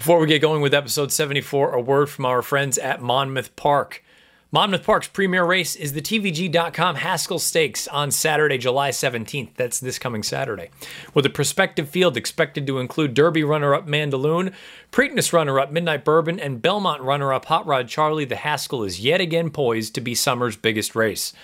Before we get going with episode 74, a word from our friends at Monmouth Park. Monmouth Park's premier race is the TVG.com Haskell Stakes on Saturday, July 17th. That's this coming Saturday. With a prospective field expected to include Derby runner up Mandaloun, Preakness runner up Midnight Bourbon, and Belmont runner up Hot Rod Charlie, the Haskell is yet again poised to be summer's biggest race.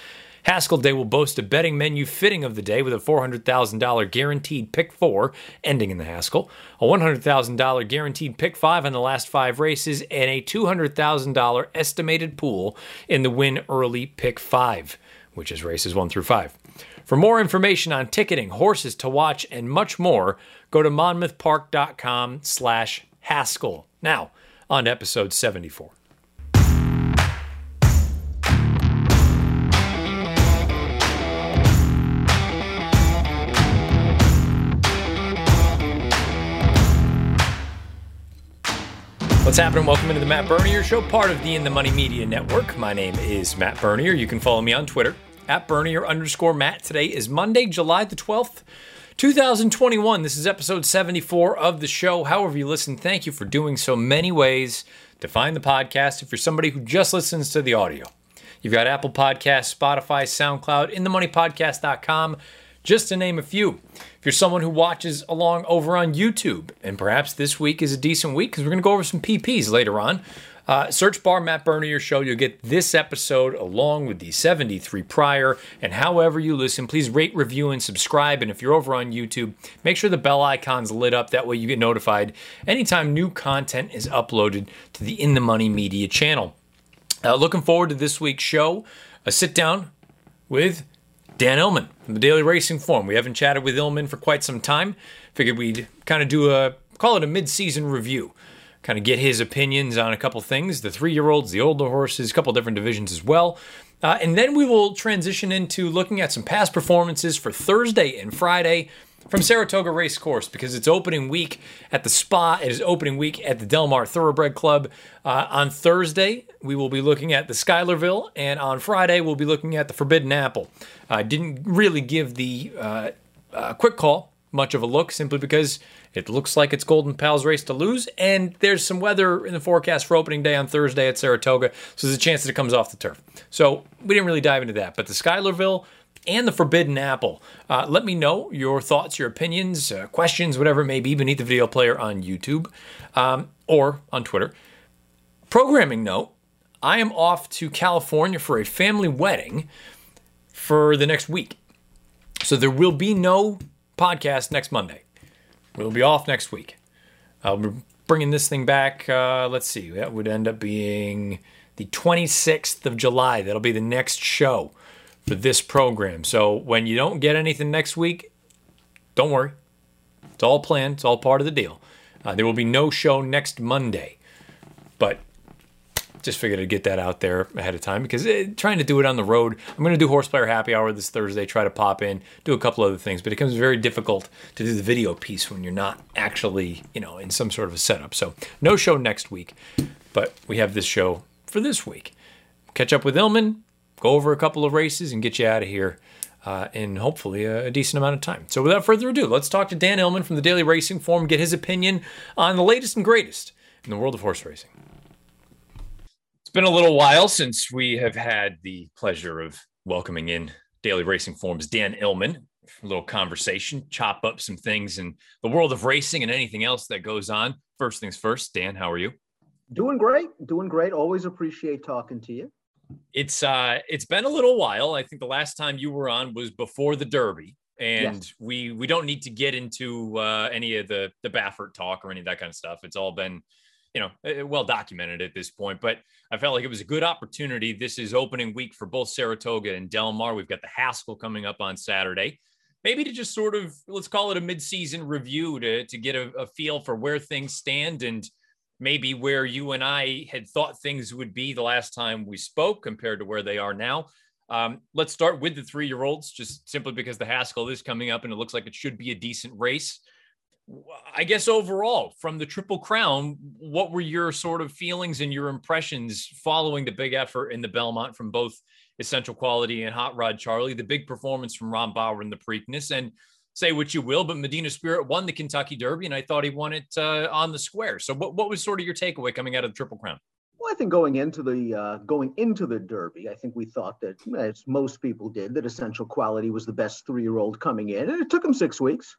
Haskell Day will boast a betting menu fitting of the day with a $400,000 guaranteed pick four, ending in the Haskell, a $100,000 guaranteed pick five on the last five races, and a $200,000 estimated pool in the win early pick five, which is races one through five. For more information on ticketing, horses to watch, and much more, go to monmouthpark.com slash Haskell. Now, on episode 74. What's happening? Welcome into the Matt Bernier Show, part of the In the Money Media Network. My name is Matt Bernier. You can follow me on Twitter at Bernier underscore Matt. Today is Monday, July the 12th, 2021. This is episode 74 of the show. However, you listen, thank you for doing so many ways to find the podcast. If you're somebody who just listens to the audio, you've got Apple Podcasts, Spotify, SoundCloud, inthemoneypodcast.com just to name a few. If you're someone who watches along over on YouTube, and perhaps this week is a decent week because we're going to go over some PPs later on. Uh, search bar Matt Bernier Show. You'll get this episode along with the 73 prior. And however you listen, please rate, review, and subscribe. And if you're over on YouTube, make sure the bell icon's lit up. That way you get notified anytime new content is uploaded to the In the Money Media channel. Uh, looking forward to this week's show. A sit down with Dan Illman from the Daily Racing Form. We haven't chatted with Illman for quite some time. Figured we'd kind of do a call it a mid-season review, kind of get his opinions on a couple things: the three-year-olds, the older horses, a couple different divisions as well. Uh, and then we will transition into looking at some past performances for Thursday and Friday from Saratoga Race Course because it's opening week at the Spa. It is opening week at the Del Mar Thoroughbred Club. Uh, on Thursday, we will be looking at the Schuylerville, and on Friday, we'll be looking at the Forbidden Apple. I uh, didn't really give the uh, uh, quick call much of a look simply because it looks like it's Golden Pals race to lose, and there's some weather in the forecast for opening day on Thursday at Saratoga, so there's a chance that it comes off the turf. So we didn't really dive into that, but the Schuylerville and the Forbidden Apple. Uh, let me know your thoughts, your opinions, uh, questions, whatever it may be, beneath the video player on YouTube um, or on Twitter. Programming note I am off to California for a family wedding for the next week. So there will be no podcast next Monday. We'll be off next week. I'll be bringing this thing back. Uh, let's see, that would end up being the 26th of July. That'll be the next show for this program. So when you don't get anything next week, don't worry. It's all planned, it's all part of the deal. Uh, there will be no show next Monday, but just figured I'd get that out there ahead of time because it, eh, trying to do it on the road, I'm going to do Horseplayer Happy Hour this Thursday, try to pop in, do a couple other things, but it becomes very difficult to do the video piece when you're not actually, you know, in some sort of a setup. So no show next week, but we have this show for this week. Catch up with Illman, go over a couple of races, and get you out of here. Uh, in hopefully a, a, decent amount of time. So, without further ado, let's talk to Dan Illman from the Daily Racing Form, get his opinion on the latest and greatest in the world of horse racing. It's been a little while since we have had the pleasure of welcoming in Daily Racing Form's Dan Illman. A little conversation, chop up some things in the world of racing and anything else that goes on. First things first, Dan, how are you? Doing great, doing great. Always appreciate talking to you. It's uh it's been a little while. I think the last time you were on was before the Derby. And yes. we we don't need to get into uh, any of the the Baffert talk or any of that kind of stuff. It's all been, you know, eh, well documented at this point. But I felt like it was a good opportunity. This is opening week for both Saratoga and Del Mar. We've got the Haskell coming up on Saturday. Maybe to just sort of let's call it a mid-season review to to get a, a feel for where things stand and maybe where you and I had thought things would be the last time we spoke compared to where they are now. Um, let's start with the three year olds, just simply because the Haskell is coming up and it looks like it should be a decent race. I guess overall, from the Triple Crown, what were your sort of feelings and your impressions following the big effort in the Belmont from both Essential Quality and Hot Rod Charlie, the big performance from Rombauer in the Preakness, and say what you will, but Medina Spirit won the Kentucky Derby, and I thought he won it uh, on the square. So, what, what was sort of your takeaway coming out of the Triple Crown? Well, I think going into the uh, going into the Derby, I think we thought that, as most people did, that Essential Quality was the best three-year-old coming in, and it took him six weeks.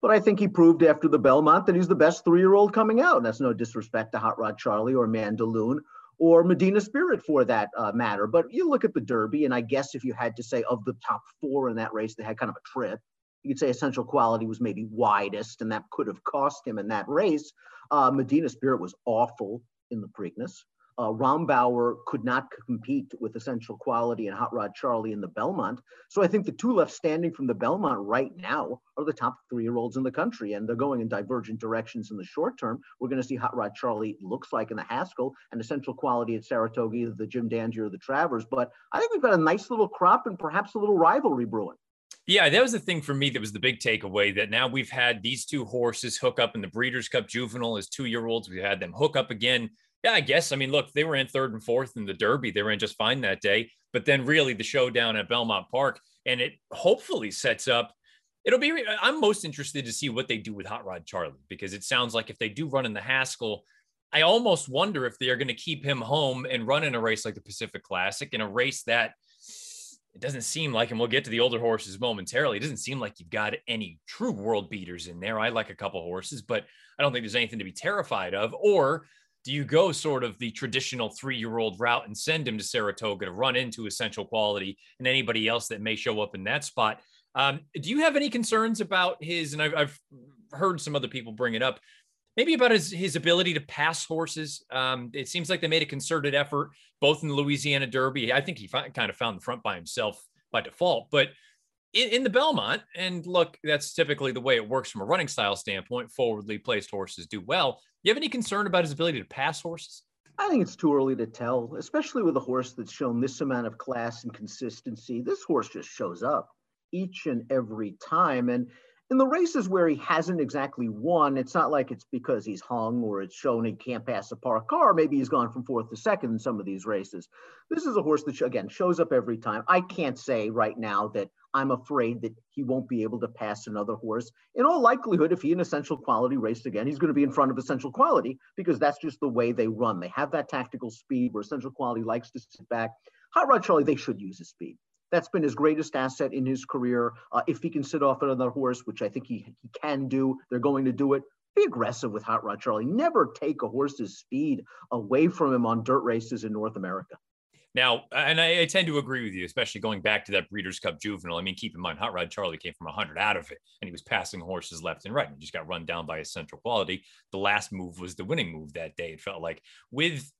But I think he proved after the Belmont that he's the best three-year-old coming out. And that's no disrespect to Hot Rod Charlie or Mandaloun or Medina Spirit for that uh, matter. But you look at the Derby, and I guess if you had to say of the top four in that race, they had kind of a trip. You could say Essential Quality was maybe widest, and that could have cost him in that race. Uh, Medina Spirit was awful in the Preakness. Uh, Rombauer could not compete with Essential Quality and Hot Rod Charlie in the Belmont. So I think the two left standing from the Belmont right now are the top three year olds in the country, and they're going in divergent directions in the short term. We're going to see Hot Rod Charlie looks like in the Haskell and Essential Quality at Saratoga, either the Jim Dandy or the Travers. But I think we've got a nice little crop and perhaps a little rivalry brewing. Yeah, that was the thing for me that was the big takeaway that now we've had these two horses hook up in the Breeders' Cup Juvenile as two year olds. We've had them hook up again yeah, I guess. I mean, look, they were in third and fourth in the Derby. They were in just fine that day. But then, really, the showdown at Belmont Park, and it hopefully sets up. It'll be. I'm most interested to see what they do with Hot Rod Charlie because it sounds like if they do run in the Haskell, I almost wonder if they are going to keep him home and run in a race like the Pacific Classic, in a race that it doesn't seem like, and we'll get to the older horses momentarily. It doesn't seem like you've got any true world beaters in there. I like a couple horses, but I don't think there's anything to be terrified of. Or do you go sort of the traditional three year old route and send him to Saratoga to run into essential quality and anybody else that may show up in that spot? Um, do you have any concerns about his? And I've, I've, heard some other people bring it up, maybe about his his ability to pass horses. Um, it seems like they made a concerted effort both in the Louisiana Derby. I think he kind of found the front by himself by default, but in, in, the Belmont, and look, that's typically the way it works from a running style standpoint. Forwardly placed horses do well. Do you have any concern about his ability to pass horses? I think it's too early to tell, especially with a horse that's shown this amount of class and consistency. This horse just shows up each and every time. And in the races where he hasn't exactly won, it's not like it's because he's hung or it's shown he can't pass a parked car. Maybe he's gone from fourth to second in some of these races. This is a horse that, again, shows up every time. I can't say right now that I'm afraid that he won't be able to pass another horse. In all likelihood, if he and Essential Quality raced again, he's going to be in front of Essential Quality because that's just the way they run. They have that tactical speed where Essential Quality likes to sit back. Hot Rod Charlie, they should use his speed. That's been his greatest asset in his career. Uh, if he can sit off another horse, which I think he, he can do, they're going to do it. Be aggressive with Hot Rod Charlie. Never take a horse's speed away from him on dirt races in North America. Now, and I, I, tend to agree with you, especially going back to that Breeders' Cup Juvenile. I mean, keep in mind, Hot Rod Charlie came from 100 out of it, and he was passing horses left and right, and just got run down by Essential Quality. The last move was the winning move that day. It felt like. With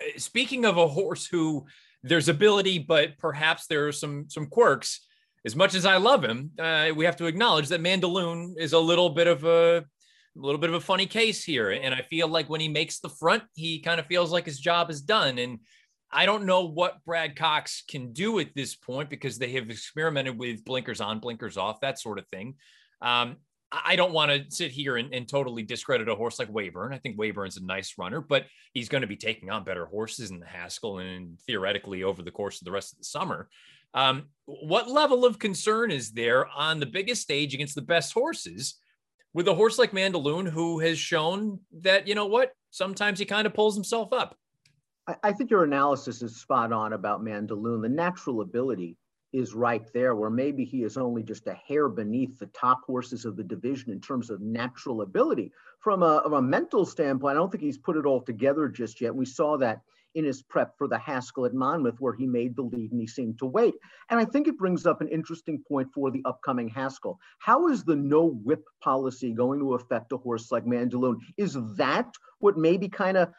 uh, speaking of a horse who there's ability, but perhaps there are some some quirks. As much as I love him, uh, we have to acknowledge that Mandaloun is a little bit of a a little bit of a funny case here. And I feel like when he makes the front, he kind of feels like his job is done. And I don't know what Brad Cox can do at this point because they have experimented with blinkers on, blinkers off, that sort of thing. Um, I don't want to sit here and, and, totally discredit a horse like Weyburn. I think Weyburn's a nice runner, but he's going to be taking on better horses in the Haskell and theoretically over the course of the rest of the summer. Um, what level of concern is there on the biggest stage against the best horses with a horse like Mandaloun, who has shown that, you know what, sometimes he kind of pulls himself up? I, think your analysis is spot on about Mandaloun. The natural ability is right there, where maybe he is only just a hair beneath the top horses of the division in terms of natural ability. From a, a mental standpoint, I don't think he's put it all together just yet. We saw that in his prep for the Haskell at Monmouth, where he made the lead and he seemed to wait. And I think it brings up an interesting point for the upcoming Haskell. How is the no whip policy going to affect a horse like Mandaloun? Is that what maybe kind of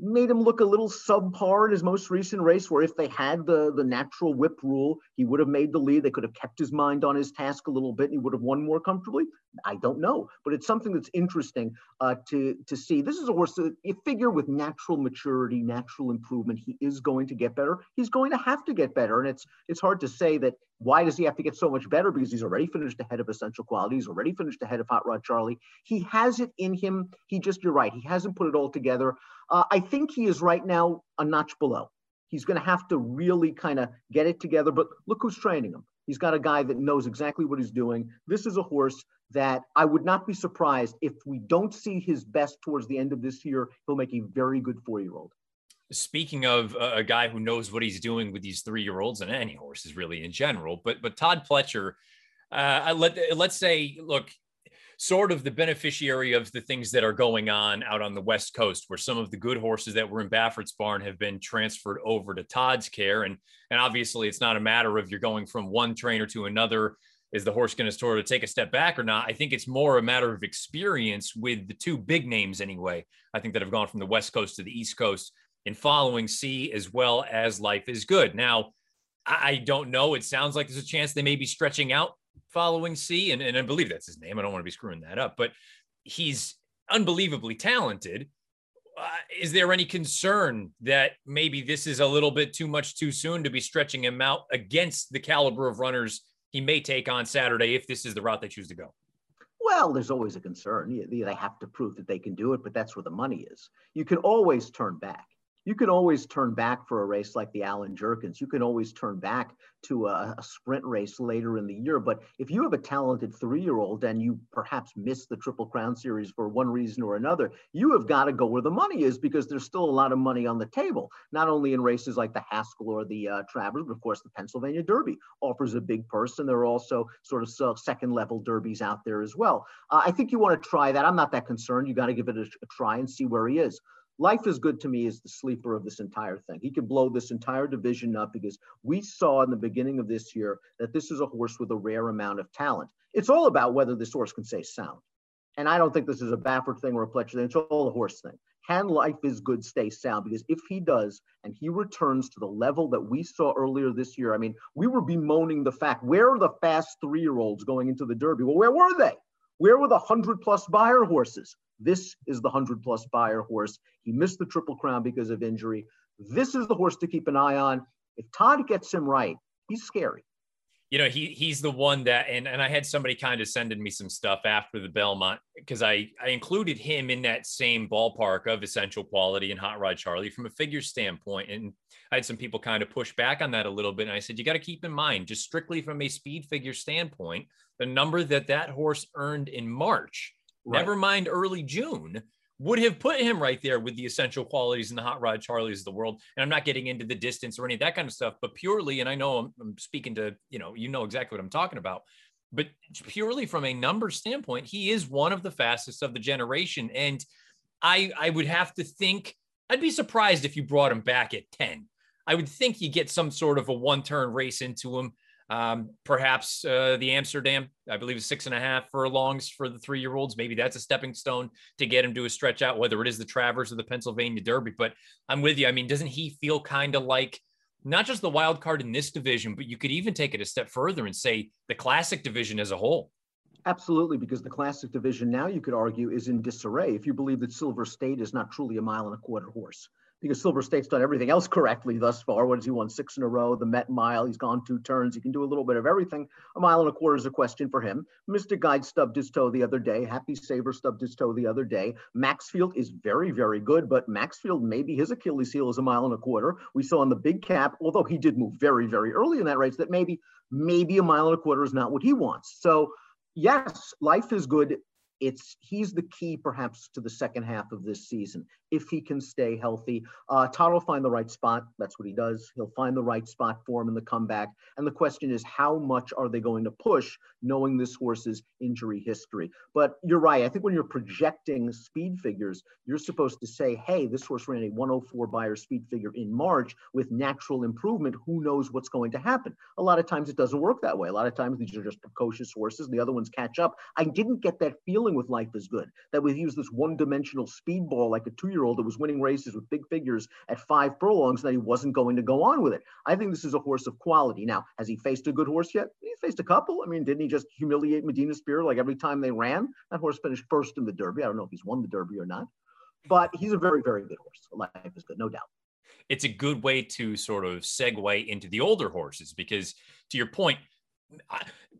made him look a little subpar in his most recent race, where if they had the, the natural whip rule, he would have made the lead. They could have kept his mind on his task a little bit and he would have won more comfortably. I don't know, but it's something that's interesting uh, to, to see. This is a horse that you figure with natural maturity, natural improvement, he is going to get better. He's going to have to get better. And it's, it's hard to say that why does he have to get so much better? Because he's already finished ahead of Essential Quality. He's already finished ahead of Hot Rod Charlie. He has it in him. He just, you're right, he hasn't put it all together. Uh, I think he is right now a notch below. He's going to have to really kind of get it together. But look who's training him. He's got a guy that knows exactly what he's doing. This is a horse that I would not be surprised if we don't see his best towards the end of this year. He'll make a very good four year old. Speaking of a guy who knows what he's doing with these three year olds and any horses really in general, but but Todd Pletcher, uh, let let's say, look, sort of the beneficiary of the things that are going on out on the West Coast, where some of the good horses that were in Baffert's barn have been transferred over to Todd's care. And, and obviously, it's not a matter of you're going from one trainer to another. Is the horse going to sort of take a step back or not? I think it's more a matter of experience with the two big names, anyway. I think that have gone from the West Coast to the East Coast in Following Sea as well as Life is Good. Now, I don't know. It sounds like there's a chance they may be stretching out Following Sea, and, and I believe that's his name. I don't want to be screwing that up, but he's unbelievably talented. Uh, is there any concern that maybe this is a little bit too much too soon to be stretching him out against the caliber of runners he may take on Saturday if this is the route they choose to go? Well, there's always a concern. They have to prove that they can do it, but that's where the money is. You can always turn back you can always turn back for a race like the Allen Jerkens. You can always turn back to a, a, sprint race later in the year. But if you have a talented three year old and you perhaps miss the Triple Crown Series for one reason or another, you have got to go where the money is because there's still a lot of money on the table, not only in races like the Haskell or the uh, Travers, but of course the Pennsylvania Derby offers a big purse. And there are also sort of second level derbies out there as well. Uh, I think you want to try that. I'm not that concerned. You got to give it a, a try and see where he is. Life is Good to me is the sleeper of this entire thing. He could blow this entire division up because we saw in the beginning of this year that this is a horse with a rare amount of talent. It's all about whether this horse can stay sound. And I don't think this is a Baffert thing or a Pletcher thing. It's all a horse thing. Can Life is Good stay sound? Because if he does and he returns to the level that we saw earlier this year, I mean, we were bemoaning the fact where are the fast three year olds going into the Derby? Well, where were they? Where were the 100 plus Beyer horses? This is the 100 plus Beyer horse. He missed the Triple Crown because of injury. This is the horse to keep an eye on. If Todd gets him right, he's scary. You know, he he's the one that and, and I had somebody kind of sending me some stuff after the Belmont because I, I included him in that same ballpark of essential quality and Hot Rod Charlie from a figure standpoint. And I had some people kind of push back on that a little bit. And I said, you got to keep in mind, just strictly from a speed figure standpoint, the number that that horse earned in March right. never mind early June, would have put him right there with the essential qualities and the hot rod Charlies of the world. And I'm not getting into the distance or any of that kind of stuff, but purely, and I know I'm, I'm speaking to, you know, you know exactly what I'm talking about, but purely from a number standpoint, he is one of the fastest of the generation. And I, I would have to think, I'd be surprised if you brought him back at 10. I would think you get some sort of a one turn race into him. Um, perhaps uh, the Amsterdam, I believe, is six and a half furlongs for the three year olds. Maybe that's a stepping stone to get him to a stretch out, whether it is the Travers or the Pennsylvania Derby. But I'm with you. I mean, doesn't he feel kind of like not just the wild card in this division, but you could even take it a step further and say the classic division as a whole? Absolutely, because the classic division now you could argue is in disarray if you believe that Silver State is not truly a mile and a quarter horse because Silver State's done everything else correctly thus far. What has he won? Six in a row. The Met Mile. He's gone two turns. He can do a little bit of everything. A mile and a quarter is a question for him. Mystic Guide stubbed his toe the other day. Happy Saver stubbed his toe the other day. Maxfield is very, very good, but Maxfield maybe his Achilles heel is a mile and a quarter. We saw in the big cap, although he did move very, very early in that race, that maybe maybe a mile and a quarter is not what he wants. So yes, life is good it's he's the key perhaps to the second half of this season if he can stay healthy. Uh, Todd will find the right spot. That's what he does. He'll find the right spot for him in the comeback. And the question is, how much are they going to push, knowing this horse's injury history? But you're right. I think when you're projecting speed figures, you're supposed to say, hey, this horse ran a 104 Beyer speed figure in March with natural improvement. Who knows what's going to happen? A lot of times it doesn't work that way. A lot of times these are just precocious horses, the other ones catch up. I didn't get that feeling with Life is Good that we use this one dimensional speed ball like a two year old that was winning races with big figures at five furlongs that he wasn't going to go on with it. I think this is a horse of quality. Now, has he faced a good horse yet? He faced a couple. I mean, didn't he just humiliate Medina Spirit like every time they ran? That horse finished first in the Derby. I don't know if he's won the Derby or not, but he's a very, very good horse. Life is good, no doubt. It's a good way to sort of segue into the older horses because, to your point,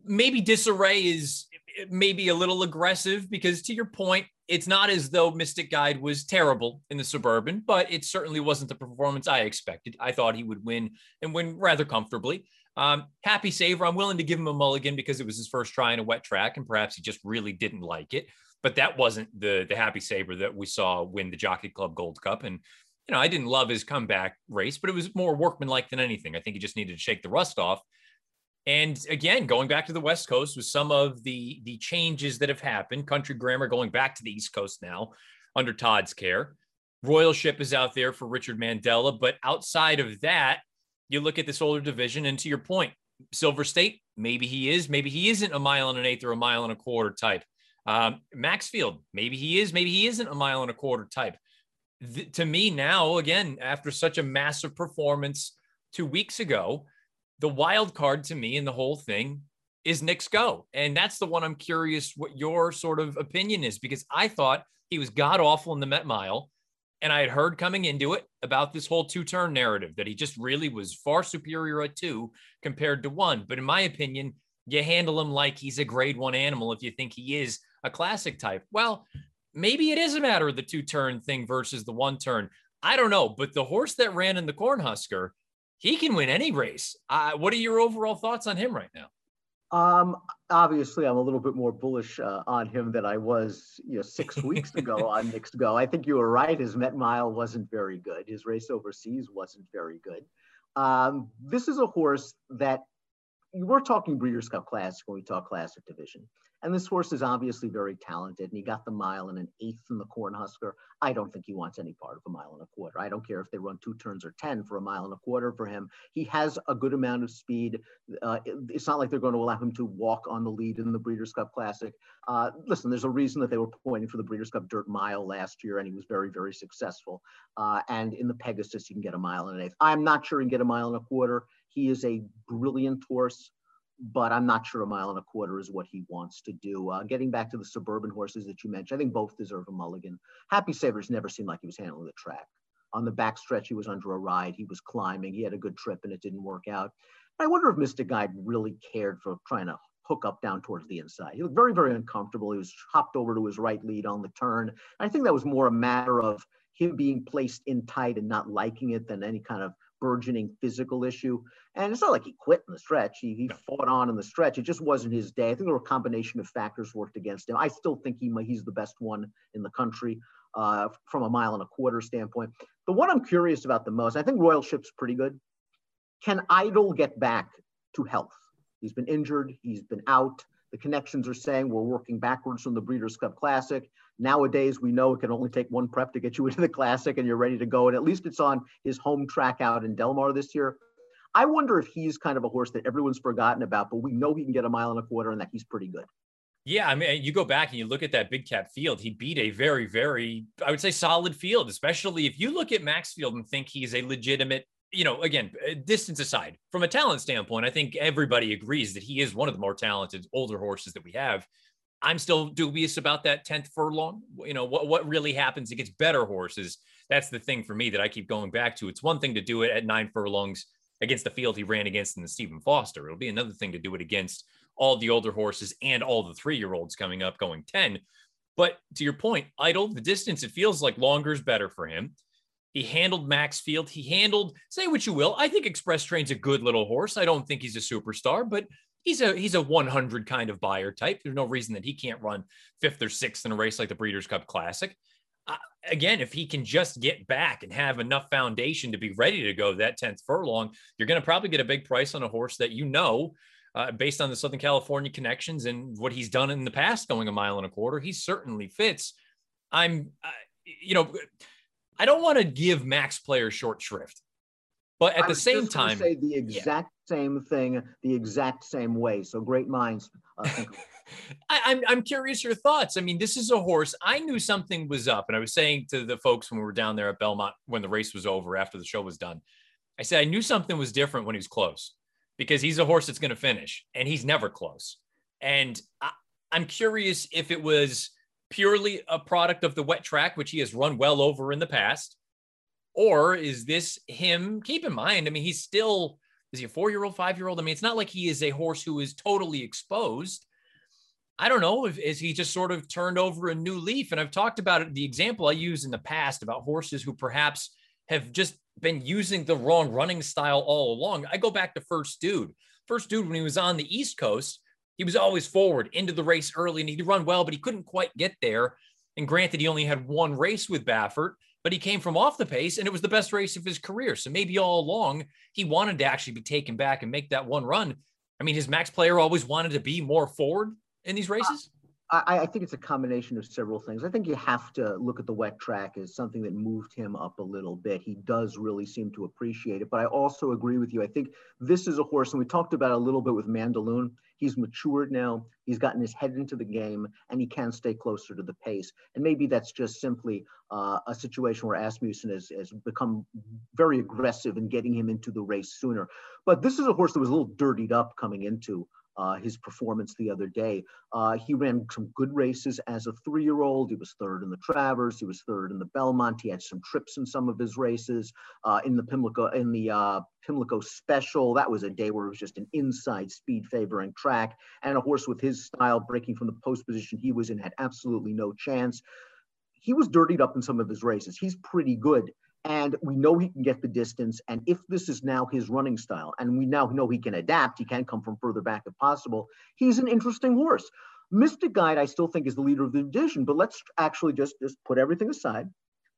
maybe disarray is maybe a little aggressive because to your point it's not as though mystic guide was terrible in the suburban but it certainly wasn't the performance i expected i thought he would win and win rather comfortably Um, happy saver. I'm willing to give him a mulligan because it was his first try in a wet track, and perhaps he just really didn't like it. But that wasn't the the happy saver that we saw win the Jockey Club Gold Cup. And you know, I didn't love his comeback race, but it was more workmanlike than anything. I think he just needed to shake the rust off. And again, going back to the West Coast with some of the the changes that have happened, Country Grammar going back to the East Coast now under Todd's care. Royal Ship is out there for Richard Mandella, but outside of that, you look at this older division, and to your point, Silver State, maybe he is, maybe he isn't a mile and an eighth or a mile and a quarter type. Um, Maxfield, maybe he is, maybe he isn't a mile and a quarter type. Th- to me, now, again, after such a massive performance two weeks ago, the wild card to me in the whole thing is Knicks Go. And that's the one I'm curious what your sort of opinion is because I thought he was god awful in the Met Mile. And I had heard coming into it about this whole two turn narrative that he just really was far superior at two compared to one. But in my opinion, you handle him like he's a grade one animal if you think he is a classic type. Well, maybe it is a matter of the two turn thing versus the one turn. I don't know. But the horse that ran in the Cornhusker, he can win any race. Uh, what are your overall thoughts on him right now? Um, obviously, I'm a little bit more bullish uh, on him than I was, you know, six weeks ago on Knicks Go. I think you were right. His Met Mile wasn't very good. His race overseas wasn't very good. Um, this is a horse that we're talking Breeders' Cup Classic when we talk Classic Division. And this horse is obviously very talented, and he got the mile in an eighth in the Cornhusker. I don't think he wants any part of a mile and a quarter. I don't care if they run two turns or 10 for a mile and a quarter for him. He has a good amount of speed. Uh, it's not like they're going to allow him to walk on the lead in the Breeders' Cup Classic. Uh, listen, there's a reason that they were pointing for the Breeders' Cup Dirt Mile last year, and he was very, very successful. Uh, and in the Pegasus, you can get a mile and an eighth. I'm not sure he can get a mile and a quarter. He is a brilliant horse but I'm not sure a mile and a quarter is what he wants to do. Uh, getting back to the suburban horses that you mentioned, I think both deserve a mulligan. Happy Savers never seemed like he was handling the track. On the back stretch, he was under a ride. He was climbing. He had a good trip, and it didn't work out. I wonder if Mystic Guide really cared for trying to hook up down towards the inside. He looked very, very uncomfortable. He was hopped over to his right lead on the turn. I think that was more a matter of him being placed in tight and not liking it than any kind of burgeoning physical issue. And it's not like he quit in the stretch. He, he fought on in the stretch. It just wasn't his day. I think there were a combination of factors worked against him. I still think he he's the best one in the country uh, from a mile and a quarter standpoint. The one I'm curious about the most, I think Royal Ship's pretty good. Can Idol get back to health? He's been injured. He's been out. The connections are saying we're working backwards from the Breeders' Cup Classic. Nowadays, we know it can only take one prep to get you into the Classic and you're ready to go. And at least it's on his home track out in Del Mar this year. I wonder if he's kind of a horse that everyone's forgotten about, but we know he can get a mile and a quarter and that he's pretty good. Yeah, I mean, you go back and you look at that big cap field. He beat a very, very, I would say, solid field. Especially if you look at Maxfield and think he's a legitimate you know, again, uh, distance aside, from a talent standpoint, I think everybody agrees that he is one of the more talented older horses that we have. I'm still dubious about that 10th furlong. You know, what, what really happens against better horses? That's the thing for me that I keep going back to. It's one thing to do it at nine furlongs against the field he ran against in the Stephen Foster. It'll be another thing to do it against all the older horses and all the three year olds coming up going 10. But to your point, Idol, the distance, it feels like longer is better for him. He handled Maxfield. He handled, say what you will. I think Express Train's a good little horse. I don't think he's a superstar, but he's a he's a 100 kind of Beyer type. There's no reason that he can't run fifth or sixth in a race like the Breeders' Cup Classic. Uh, again, if he can just get back and have enough foundation to be ready to go that 10th furlong, you're going to probably get a big price on a horse that you know, uh, based on the Southern California connections and what he's done in the past, going a mile and a quarter, he certainly fits. I'm, uh, you know I don't want to give Max Player short shrift, but at the same time, say the exact yeah. same thing the exact same way. So great minds. Uh, I, I'm I'm curious your thoughts. I mean, this is a horse. I knew something was up, and I was saying to the folks when we were down there at Belmont when the race was over after the show was done. I said I knew something was different when he was close because he's a horse that's going to finish, and he's never close. And I, I'm curious if it was purely a product of the wet track, which he has run well over in the past? Or is this him? Keep in mind, I mean, he's still, is he a four year old, five year old? I mean, it's not like he is a horse who is totally exposed. I don't know if is he just sort of turned over a new leaf. And I've talked about it, the example I use in the past about horses who perhaps have just been using the wrong running style all along. I go back to First Dude. First Dude, when he was on the East Coast, he was always forward into the race early and he'd run well, but he couldn't quite get there. And granted, he only had one race with Baffert, but he came from off the pace and it was the best race of his career. So maybe all along he wanted to actually be taken back and make that one run. I mean, his max player always wanted to be more forward in these races. I, I, think it's a combination of several things. I think you have to look at the wet track as something that moved him up a little bit. He does really seem to appreciate it. But I also agree with you. I think this is a horse, and we talked about a little bit with Mandaloun. He's matured now. He's gotten his head into the game, and he can stay closer to the pace. And maybe that's just simply uh, a situation where Asmussen has, has become very aggressive in getting him into the race sooner. But this is a horse that was a little dirtied up coming into uh, his performance the other day. Uh, he ran some good races as a three-year-old. He was third in the Travers. He was third in the Belmont. He had some trips in some of his races. Uh, in the Pimlico, in the uh, Pimlico Special, that was a day where it was just an inside speed favoring track, and a horse with his style breaking from the post position he was in had absolutely no chance. He was dirtied up in some of his races. He's pretty good and we know he can get the distance. And if this is now his running style, and we now know he can adapt, he can come from further back if possible, he's an interesting horse. Mystic Guide, I still think, is the leader of the division, but let's actually just, just put everything aside.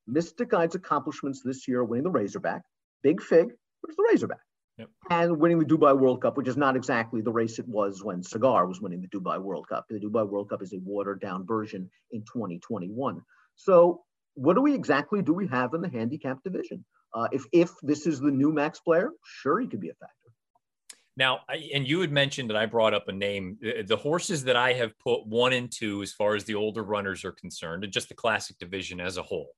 Mystic Guide's accomplishments this year winning the Razorback, Big Fig, where's the Razorback? Yep. And winning the Dubai World Cup, which is not exactly the race it was when Cigar was winning the Dubai World Cup. The Dubai World Cup is a watered down version in 2021. So what do we exactly do we have in the handicap division? Uh, if if this is the new max player, sure he could be a factor. Now, I, and you had mentioned that I brought up a name. The horses that I have put one and two, as far as the older runners are concerned, and just the classic division as a whole.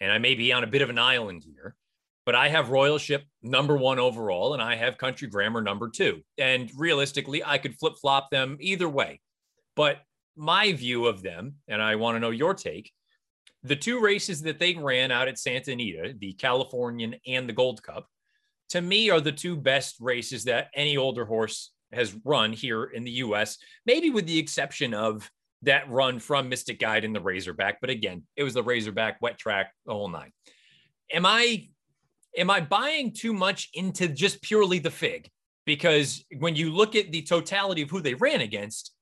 And I may be on a bit of an island here, but I have Royal Ship number one overall, and I have Country Grammar number two. And realistically, I could flip flop them either way. But my view of them, and I want to know your take, the two races that they ran out at Santa Anita, the Californian and the Gold Cup, to me are the two best races that any older horse has run here in the US, maybe with the exception of that run from Mystic Guide in the Razorback. But again, it was the Razorback wet track, the whole nine. Am I am I buying too much into just purely the fig? Because when you look at the totality of who they ran against,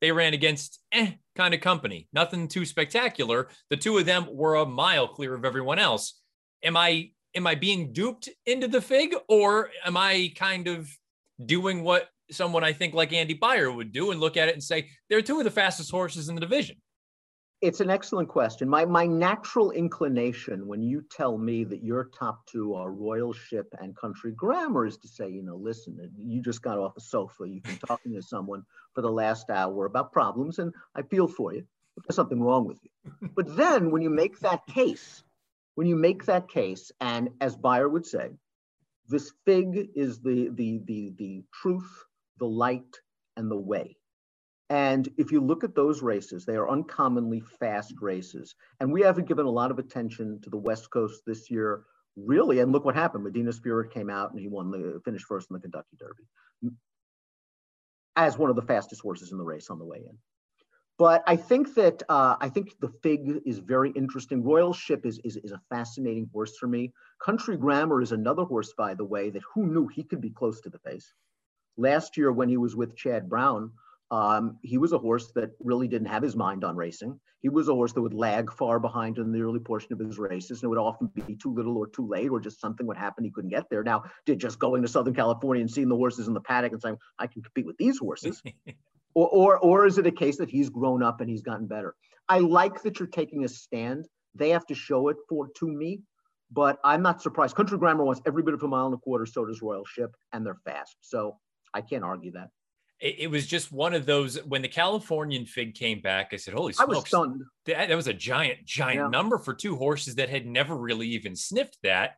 they ran against eh kind of company, nothing too spectacular. The two of them were a mile clear of everyone else. Am I am I being duped into the fig, or am I kind of doing what someone I think like Andy Beyer would do and look at it and say they're two of the fastest horses in the division? It's an excellent question. My my natural inclination when you tell me that your top two are Royal Ship and Country Grammar is to say, you know, listen, you just got off the sofa. You've been talking to someone for the last hour about problems, and I feel for you. There's something wrong with you. But then when you make that case, when you make that case, and as Beyer would say, this fig is the the the the truth, the light, and the way. And if you look at those races, they are uncommonly fast races. And we haven't given a lot of attention to the West Coast this year, really. And look what happened. Medina Spirit came out and he won the finished first in the Kentucky Derby as one of the fastest horses in the race on the way in. But I think that uh, I think the Fig is very interesting. Royal Ship is, is, is a fascinating horse for me. Country Grammar is another horse, by the way, that who knew he could be close to the pace. Last year, when he was with Chad Brown, um, he was a horse that really didn't have his mind on racing. He was a horse that would lag far behind in the early portion of his races, and it would often be too little or too late, or just something would happen he couldn't get there. Now, did just going to Southern California and seeing the horses in the paddock and saying, "I can compete with these horses," or, or or is it a case that he's grown up and he's gotten better? I like that you're taking a stand. They have to show it for to me, but I'm not surprised. Country Grammar wants every bit of a mile and a quarter. So does Royal Ship, and they're fast. So I can't argue that it, it, was just one of those when the Californian fig came back. I said, "Holy smokes!" I was stunned. That, that was a giant, giant yeah. number for two horses that had never really even sniffed that.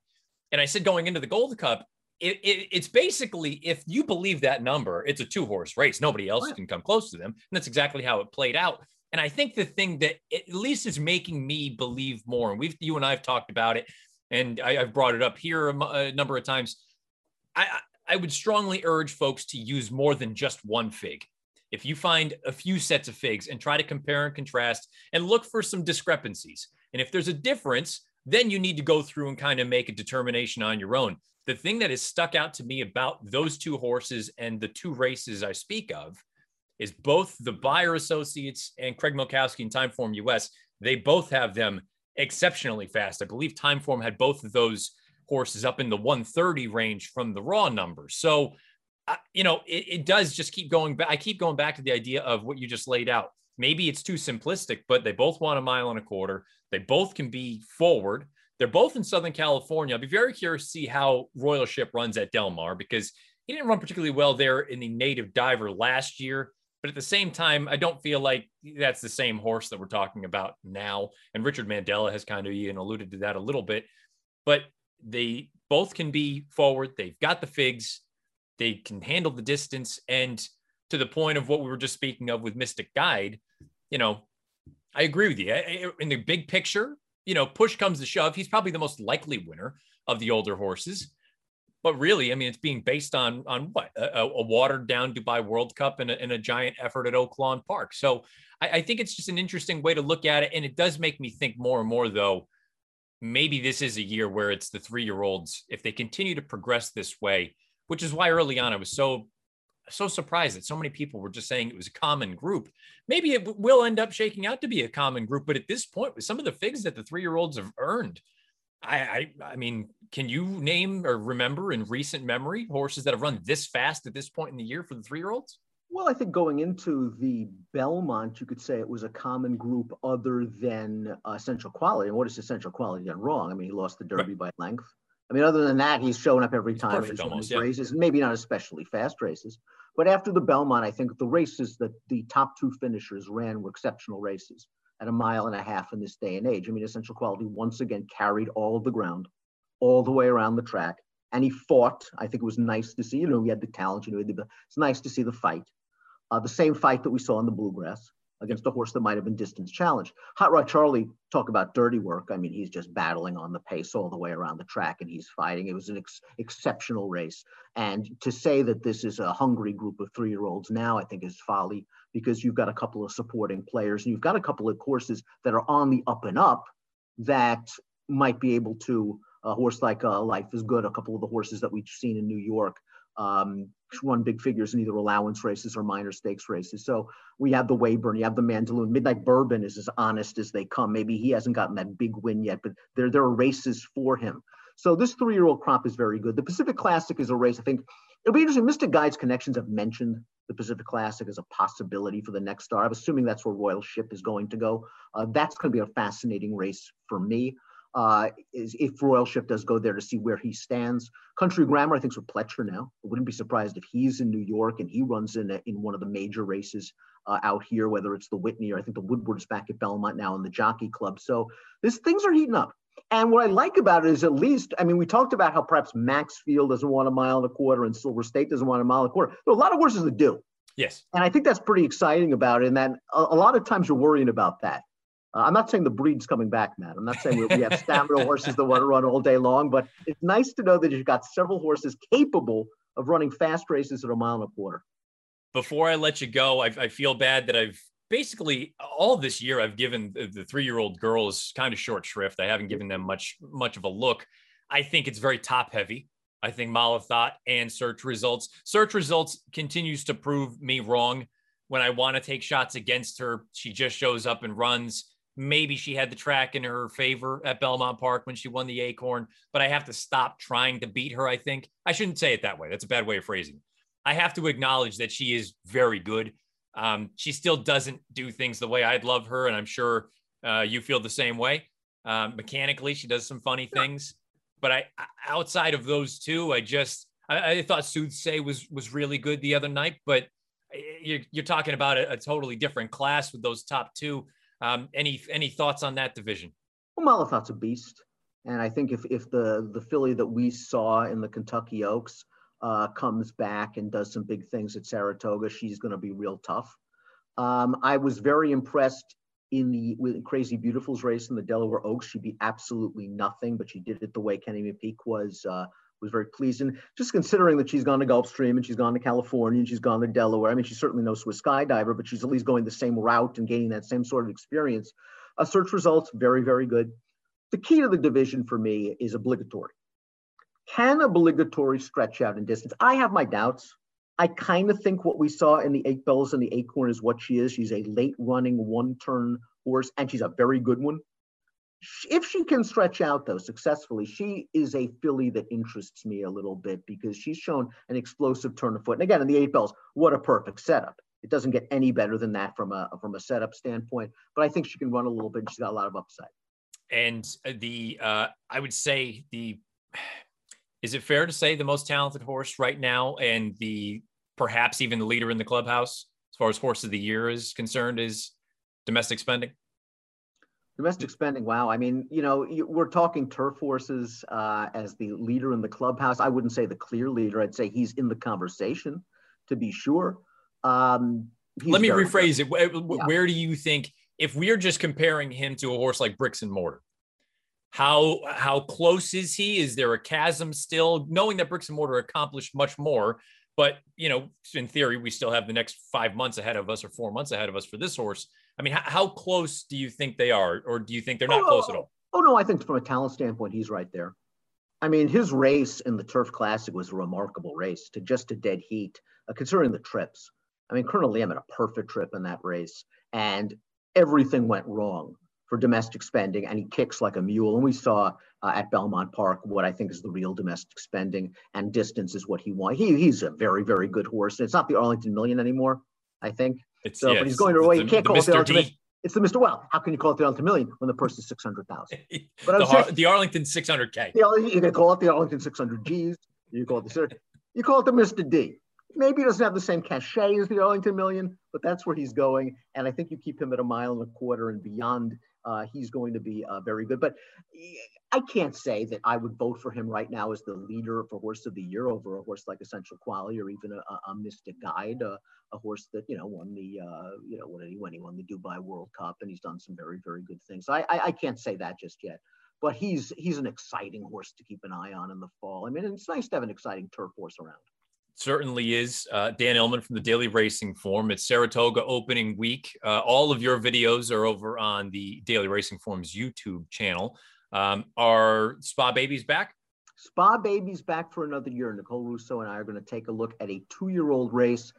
And I said, going into the Gold Cup, it, it, it's basically if you believe that number, it's a two horse race. Nobody else can come close to them, and that's exactly how it played out. And I think the thing that at least is making me believe more, and we've you and I have talked about it, and I, have brought it up here a, a number of times. I, I would strongly urge folks to use more than just one fig. If you find a few sets of figs and try to compare and contrast and look for some discrepancies. And if there's a difference, then you need to go through and kind of make a determination on your own. The thing that has stuck out to me about those two horses and the two races I speak of is both the Beyer Associates and Craig Milkowski and Timeform US. They both have them exceptionally fast. I believe Timeform had both of those horses up in the 130 range from the raw numbers. So, uh, you know, it, it does just keep going back. I keep going back to the idea of what you just laid out. Maybe it's too simplistic, but they both want a mile and a quarter. They both can be forward. They're both in Southern California. I'll be very curious to see how Royal Ship runs at Del Mar because he didn't run particularly well there in the native diver last year. But at the same time, I don't feel like that's the same horse that we're talking about now. And Richard Mandella has kind of even alluded to that a little bit. But they both can be forward. They've got the figs. They can handle the distance. And to the point of what we were just speaking of with Mystic Guide, you know, I agree with you. In the big picture, you know, push comes to shove. He's probably the most likely winner of the older horses. But really, I mean, it's being based on on what a, a watered down Dubai World Cup and a, and a, giant effort at Oaklawn Park. So I, I think it's just an interesting way to look at it, and it does make me think more and more though maybe this is a year where it's the three year olds, if they continue to progress this way, which is why early on I was so so surprised that so many people were just saying it was a common group. Maybe it will end up shaking out to be a common group, but at this point, with some of the figs that the three year olds have earned, I, I, I mean, can you name or remember in recent memory horses that have run this fast at this point in the year for the three year olds? Well, I think going into the Belmont, you could say it was a common group other than uh, Essential Quality. And what is Essential Quality done wrong? I mean, he lost the Derby right. by length. I mean, other than that, he's showing up every time in his races, maybe not especially fast races. But after the Belmont, I think the races that the top two finishers ran were exceptional races at a mile and a half in this day and age. I mean, Essential Quality once again carried all of the ground, all the way around the track, and he fought. I think it was nice to see. You know, he had the talent. You know, it's nice to see the fight uh, the same fight that we saw in the bluegrass against a horse that might have been distance challenged. Hot Rod Charlie, talk about dirty work. I mean, he's just battling on the pace all the way around the track and he's fighting. It was an ex- exceptional race. And to say that this is a hungry group of three year olds now, I think is folly because you've got a couple of supporting players and you've got a couple of courses that are on the up and up that might be able to. A horse like uh, Life is Good, a couple of the horses that we've seen in New York um, run big figures in either allowance races or minor stakes races. So we have the Weyburn, you have the Mandaloun. Midnight Bourbon is as honest as they come. Maybe he hasn't gotten that big win yet, but there, there are races for him. So this three-year-old crop is very good. The Pacific Classic is a race. I think it'll be interesting. Mystic Guides Connections have mentioned the Pacific Classic as a possibility for the next star. I'm assuming that's where Royal Ship is going to go. Uh, that's going to be a fascinating race for me uh, is if Royal Ship does go there to see where he stands. Country Grammar, I think, is with Pletcher now. I wouldn't be surprised if he's in New York and he runs in a, in one of the major races uh, out here, whether it's the Whitney or I think the Woodward's back at Belmont now in the Jockey Club. So this things are heating up. And what I like about it is at least, I mean, we talked about how perhaps Maxfield doesn't want a mile and a quarter and Silver State doesn't want a mile and a quarter. There are a lot of horses that do. Yes. And I think that's pretty exciting about it. And that a, a lot of times you're worrying about that. Uh, I'm not saying the breed's coming back, Matt. I'm not saying we, we have stamina horses that want to run all day long, but it's nice to know that you've got several horses capable of running fast races at a mile and a quarter. Before I let you go, I, I feel bad that I've basically all this year I've given the, the three-year-old girls kind of short shrift. I haven't given them much much of a look. I think it's very top heavy. I think Thought and search results. Search results continues to prove me wrong. When I want to take shots against her, she just shows up and runs. Maybe she had the track in her favor at Belmont Park when she won the Acorn, but I have to stop trying to beat her. I think I shouldn't say it that way. That's a bad way of phrasing. I have to acknowledge that she is very good. Um, she still doesn't do things the way I'd love her, and I'm sure uh, you feel the same way. Um, mechanically, she does some funny things, but I outside of those two, I just I, I thought Soothsay was was really good the other night, but eh, you're, you're talking about a, a totally different class with those top two. Um, any any thoughts on that division? Well, Malathaat's a beast, and I think if if the the filly that we saw in the Kentucky Oaks uh, comes back and does some big things at Saratoga, she's going to be real tough. Um, I was very impressed in the with Crazy Beautiful's race in the Delaware Oaks. She'd be absolutely nothing, but she did it the way Kenny McPeek was uh, was very pleased. And just considering that she's gone to Gulfstream and she's gone to California and she's gone to Delaware, I mean, she's certainly no Swiss skydiver, but she's at least going the same route and gaining that same sort of experience. Uh, search results, very, very good. the key to the division for me is obligatory. Can obligatory stretch out in distance? I have my doubts. I kind of think what we saw in the Eight Belles and the acorn is what she is. She's a late running one turn horse, and she's a very good one. If she can stretch out though successfully, she is a filly that interests me a little bit because she's shown an explosive turn of foot. And again, in the Eight Belles, what a perfect setup. It doesn't get any better than that from a from a setup standpoint. But I think she can run a little bit. She's got a lot of upside. And the uh, I would say the is it fair to say the most talented horse right now and the perhaps even the leader in the clubhouse as far as horse of the year is concerned is domestic spending? Domestic spending, wow. I mean, you know, we're talking turf horses uh, as the leader in the clubhouse. I wouldn't say the clear leader. I'd say he's in the conversation, to be sure. Um, Let me rephrase good. it. Where, yeah. where do you think, if we're just comparing him to a horse like Bricks and Mortar, how how close is he? Is there a chasm still? Knowing that Bricks and Mortar accomplished much more, but you know, in theory, we still have the next five months ahead of us or four months ahead of us for this horse. I mean, how, how close do you think they are, or do you think they're not oh, close at all? Oh no, I think from a talent standpoint, he's right there. I mean, his race in the Turf Classic was a remarkable race to just a dead heat, uh, considering the trips. I mean, Colonel Liam had a perfect trip in that race, and everything went wrong for domestic spending, and he kicks like a mule. And we saw uh, at Belmont Park what I think is the real domestic spending, and distance is what he wants. He, he's a very, very good horse. It's not the Arlington Million anymore, I think. It's, so, yeah, but he's going to away. You can't call it the Arlington. It's the Mr. Well. How can you call it the Arlington Million when the purse is six hundred thousand? But the, saying, the Arlington six hundred K. You can call it the Arlington six hundred Gs. You call it the you call it the Mr. D. Maybe he doesn't have the same cachet as the Arlington Million, but that's where he's going. And I think you keep him at a mile and a quarter and beyond uh, he's going to be uh, very good. But I can't say that I would vote for him right now as the leader for Horse of the Year over a horse like Essential Quality or even a, a Mystic Guide, a, a, horse that you know won the uh, you know when he when he won the Dubai World Cup and he's done some very very good things. So I, I, I can't say that just yet. But he's he's an exciting horse to keep an eye on in the fall. I mean, it's nice to have an exciting turf horse around certainly is. Uh, Dan Illman from the Daily Racing Form. It's Saratoga opening week. Uh, all of your videos are over on the Daily Racing Form's YouTube channel. Um, are Spa Babies back? Spa Babies back for another year. Nicole Russo and I are going to take a look at a two year old race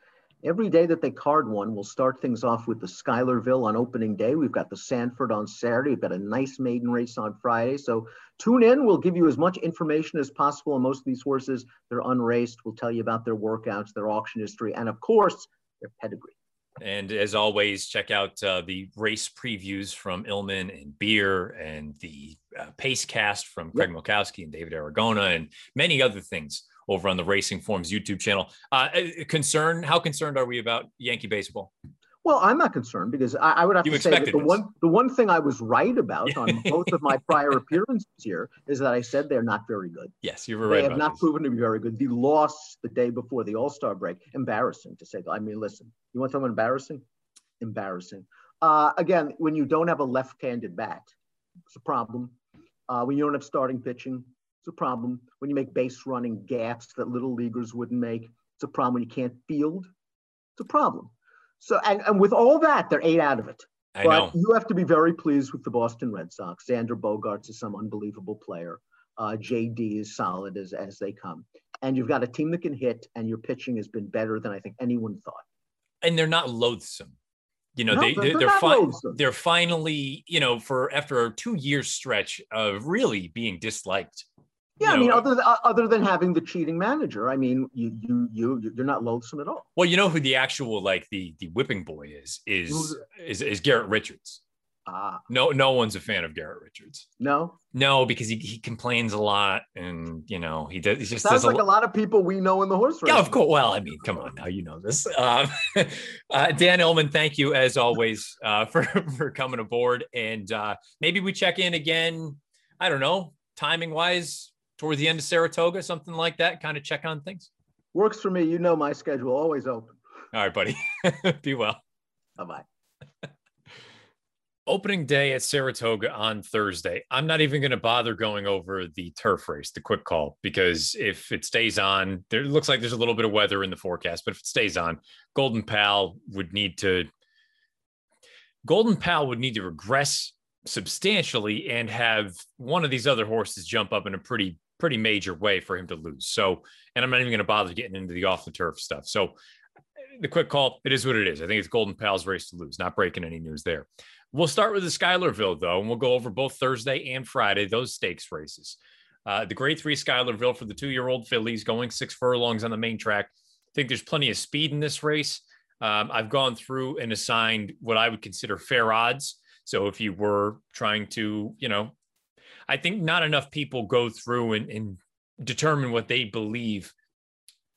Every day that they card one, we'll start things off with the Schuylerville on opening day. We've got the Sanford on Saturday. We've got a nice maiden race on Friday. So tune in. We'll give you as much information as possible on most of these horses. They're unraced. We'll tell you about their workouts, their auction history, and of course, their pedigree. And as always, check out uh, the race previews from Illman and Beer and the uh, Pace cast from Craig yep. Milkowski and David Aragona and many other things over on the Racing Forms YouTube channel. Uh, uh, concern? How concerned are we about Yankee baseball? Well, I'm not concerned because I, I would have you to say that the this. one the one thing I was right about on both of my prior appearances here is that I said they're not very good. Yes, you were right. They have not this. proven to be very good. The loss the day before the All Star break, embarrassing to say. I mean, listen, you want something embarrassing? Embarrassing. Uh, again, when you don't have a left-handed bat, it's a problem. Uh, when you don't have starting pitching, it's a problem when you make base running gaps that little leaguers wouldn't make. It's a problem when you can't field. It's a problem. So, and, and with all that, they're eight out of it. I but know. you have to be very pleased with the Boston Red Sox. Xander Bogaerts is some unbelievable player. Uh, JD is solid as, as they come. And you've got a team that can hit, and your pitching has been better than I think anyone thought. And they're not loathsome. You know, no, they, they're, they're, they're, fi- they're finally, you know, for after a two year stretch of really being disliked yeah, I mean, other than, other than having the cheating manager, I mean, you you you you're not loathsome at all. Well, you know who the actual like the the whipping boy is is is, is Garrett Richards. Ah. No, no one's a fan of Garrett Richards. No, no, because he, he complains a lot, and you know he does. He just sounds like a, a, lot of people we know in the horse race. Yeah, of course. Well, I mean, come on now, you know this. Um, uh, Dan Illman, thank you as always uh, for for coming aboard, and uh, maybe we check in again. I don't know, timing wise, towards the end of Saratoga, something like that, kind of check on things? Works for me. You know my schedule, always open. All right, buddy. Be well. Bye bye. Opening day at Saratoga on Thursday. I'm not even going to bother going over the turf race, the quick call, because if it stays on, there looks like there's a little bit of weather in the forecast, but if it stays on, Golden Pal would need to Golden Pal would need to regress substantially and have one of these other horses jump up in a pretty pretty major way for him to lose. So, and I'm not even going to bother getting into the off the turf stuff. So, the quick call, it is what it is. I think it's Golden Pal's race to lose. Not breaking any news there. We'll start with the Schuylerville though, and we'll go over both Thursday and Friday those stakes races. Uh, the Grade Three Schuylerville for the two-year-old fillies going six furlongs on the main track. I think there's plenty of speed in this race. Um, I've gone through and assigned what I would consider fair odds. So if you were trying to, you know, I think not enough people go through and, and determine what they believe,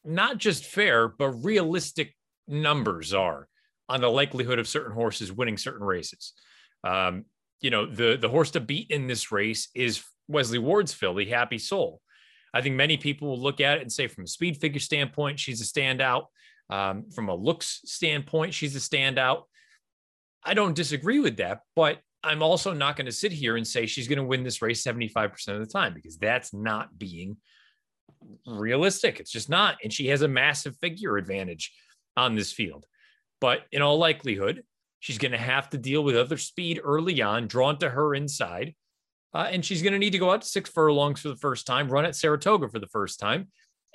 not just fair, but realistic numbers are on the likelihood of certain horses winning certain races. Um, you know, the the horse to beat in this race is Wesley Ward's filly, Happy Soul. I think many people will look at it and say, from a speed figure standpoint, she's a standout. Um, from a looks standpoint, she's a standout. I don't disagree with that, but I'm also not going to sit here and say she's going to win this race 75% of the time because that's not being realistic. It's just not. And she has a massive figure advantage on this field. But in all likelihood, she's going to have to deal with other speed early on, drawn to her inside. Uh, and she's going to need to go out to six furlongs for the first time, run at Saratoga for the first time.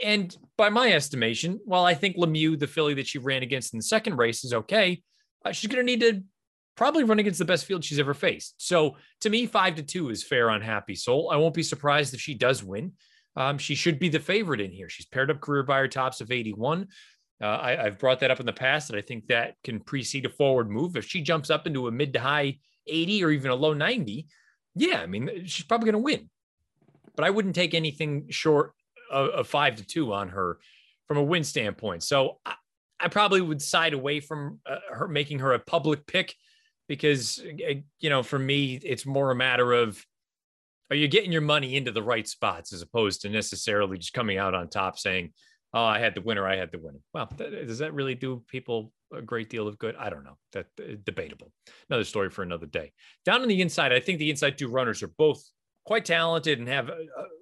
And by my estimation, while I think Lemieux, the filly that she ran against in the second race, is okay, uh, she's going to need to probably run against the best field she's ever faced. So to me, five to two is fair on Happy Soul. I won't be surprised if she does win. Um, she should be the favorite in here. She's paired up career Beyer tops of 81. Uh, I, have brought that up in the past, and I think that can precede a forward move. If she jumps up into a mid to high 80 or even a low 90, yeah, I mean, she's probably going to win. But I wouldn't take anything short of, of, five to two on her from a win standpoint. So I, I probably would side away from uh, her making her a public pick because, uh, you know, for me, it's more a matter of are you getting your money into the right spots as opposed to necessarily just coming out on top saying, oh, I had the winner, I had the winner. Well, does that really do people a great deal of good? I don't know. That uh, debatable. Another story for another day. Down on the inside, I think the inside two runners are both quite talented and have uh,